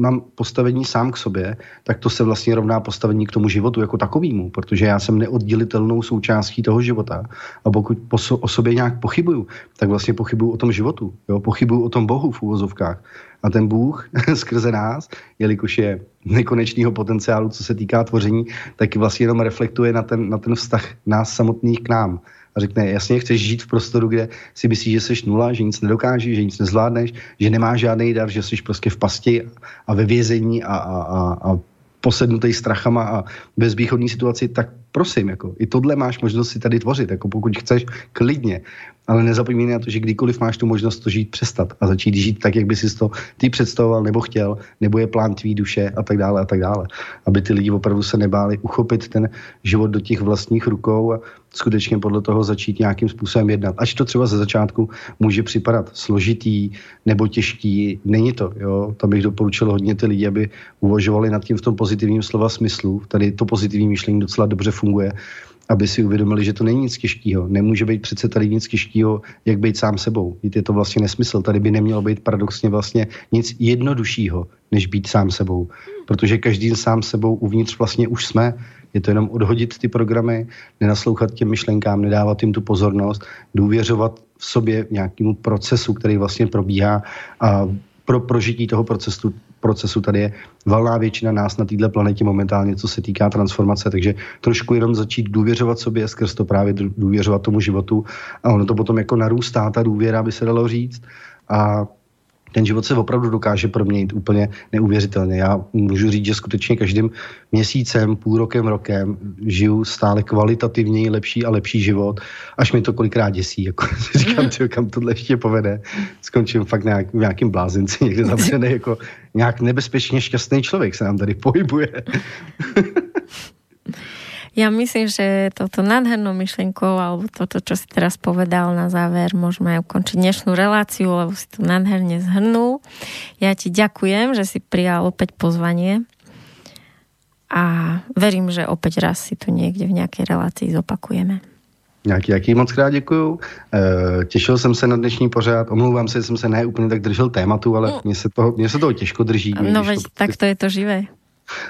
mám postavení sám k sobě, tak to se vlastně rovná postavení k tomu životu jako takovému, protože já jsem neoddělitelnou součástí toho života. A pokud o sobě nějak pochybuju, tak vlastně pochybuju o tom životu. Jo? Pochybuju o tom Bohu v úvozovkách. A ten Bůh skrze nás, jelikož je nekonečného potenciálu, co se týká tvoření, tak vlastně jenom reflektuje na ten, na ten vztah nás samotných k nám a řekne, jasně, chceš žít v prostoru, kde si myslíš, že jsi nula, že nic nedokážeš, že nic nezvládneš, že nemáš žádný dar, že jsi prostě v pasti a ve vězení a, a, a, a posednutý strachama a bezvýchodní situaci, tak prosím, jako, i tohle máš možnost si tady tvořit, jako pokud chceš, klidně. Ale nezapomínej na to, že kdykoliv máš tu možnost to žít přestat a začít žít tak, jak by si to ty představoval nebo chtěl, nebo je plán tvý duše a tak dále a tak dále. Aby ty lidi opravdu se nebáli uchopit ten život do těch vlastních rukou a skutečně podle toho začít nějakým způsobem jednat. Až to třeba ze začátku může připadat složitý nebo těžký, není to. Jo? Tam bych doporučil hodně ty lidi, aby uvažovali nad tím v tom pozitivním slova smyslu. Tady to pozitivní myšlení docela dobře funguje aby si uvědomili, že to není nic těžkého. Nemůže být přece tady nic těžkého, jak být sám sebou. Je to vlastně nesmysl. Tady by nemělo být paradoxně vlastně nic jednoduššího, než být sám sebou. Protože každý sám sebou uvnitř vlastně už jsme. Je to jenom odhodit ty programy, nenaslouchat těm myšlenkám, nedávat jim tu pozornost, důvěřovat v sobě nějakému procesu, který vlastně probíhá a pro prožití toho procesu, procesu tady je valná většina nás na této planetě momentálně, co se týká transformace, takže trošku jenom začít důvěřovat sobě, skrz to právě důvěřovat tomu životu a ono to potom jako narůstá, ta důvěra, by se dalo říct. A ten život se opravdu dokáže proměnit úplně neuvěřitelně. Já můžu říct, že skutečně každým měsícem, půl rokem, rokem žiju stále kvalitativněji lepší a lepší život, až mi to kolikrát děsí. Jako říkám, tyjo, kam tohle ještě povede. Skončím fakt nějak, v nějakým blázinci, někde zavřený jako nějak nebezpečně šťastný člověk se nám tady pohybuje. Ja myslím, že toto nádhernou myšlenkou alebo toto, čo si teraz povedal na záver, môžeme ukončiť dnešnú reláciu, lebo si to nádherne zhrnul. Ja ti ďakujem, že si prijal opäť pozvanie a verím, že opäť raz si tu niekde v nejakej relácii zopakujeme. Nějaký, jaký moc krát děkuju. E, těšil jsem se na dnešní pořád. Omlouvám se, že jsem se ne úplně tak držel tématu, ale mm. mně se toho, mě se toho těžko drží. No veď, to, tak to je to živé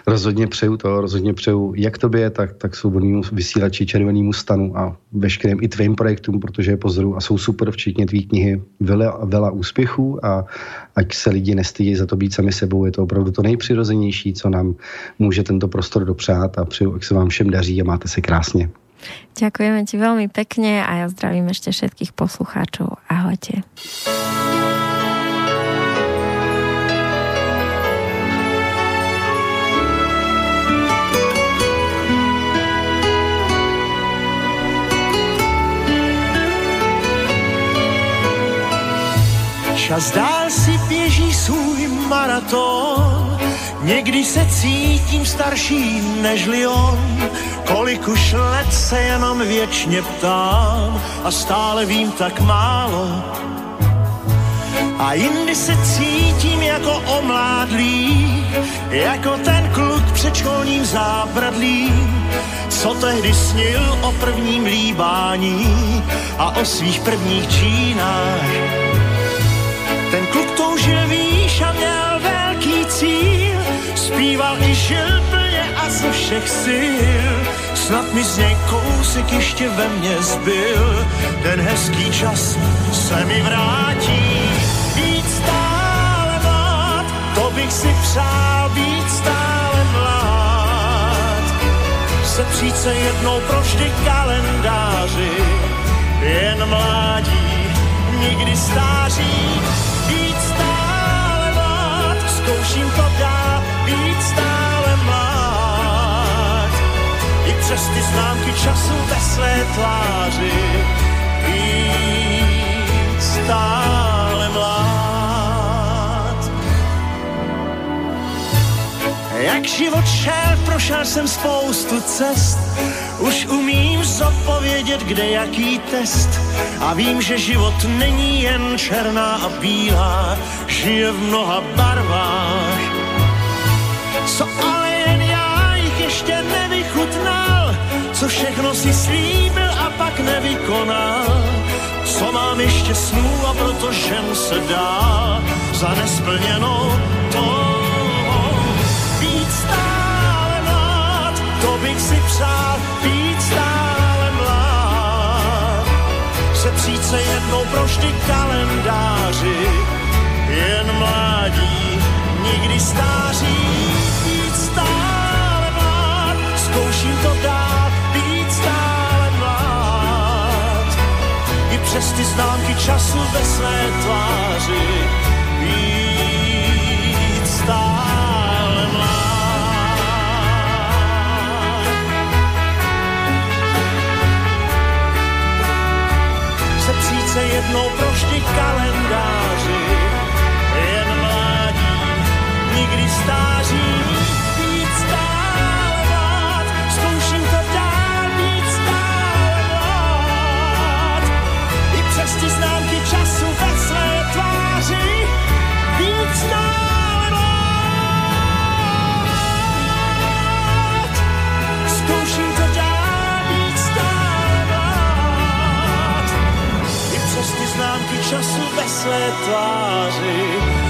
rozhodně přeju to, rozhodně přeju jak tobě, tak, tak svobodnému vysílači Červenému stanu a veškerým i tvým projektům, protože je pozoru a jsou super, včetně tvý knihy, vela, vela úspěchů a ať se lidi nestydí za to být sami sebou, je to opravdu to nejpřirozenější, co nám může tento prostor dopřát a přeju, jak se vám všem daří a máte se krásně. Ďakujeme ti veľmi pekne a ja zdravím ešte všetkých poslucháčov. Ahojte. Čas dál si běží svůj maraton, někdy se cítím starší než on, kolik už let se jenom věčně ptám a stále vím tak málo. A jindy se cítím jako omládlý, jako ten kluk před školním zábradlím, co tehdy snil o prvním líbání a o svých prvních čínách. Toužil výš a měl velký cíl, zpíval i žil plně a ze všech sil. Snad mi z něj kousek ještě ve mně zbyl, ten hezký čas se mi vrátí. Být stále mlád, to bych si přál být stále mlád. Se přijít se jednou pro vždy kalendáři, jen mládí, nikdy stáří zkouším to dá být stále mlád. I přes ty známky času ve své tváři být stále Jak život šel, prošel jsem spoustu cest, už umím zopovědět, kde jaký test. A vím, že život není jen černá a bílá, žije v mnoha barvách. Co ale jen já jich ještě nevychutnal, co všechno si slíbil a pak nevykonal. Co mám ještě snů a proto ženu se dá za nesplněnou to být stále mlád. Se přijít se jednou pro vždy kalendáři, jen mládí, nikdy stáří, být stále mlád, zkouším to dát, být stále mlád. I přes ty známky času ve své tváři, být jednou pro vždy kalendáři, jen mládí, nikdy stáří, přes známky času ve své tváři,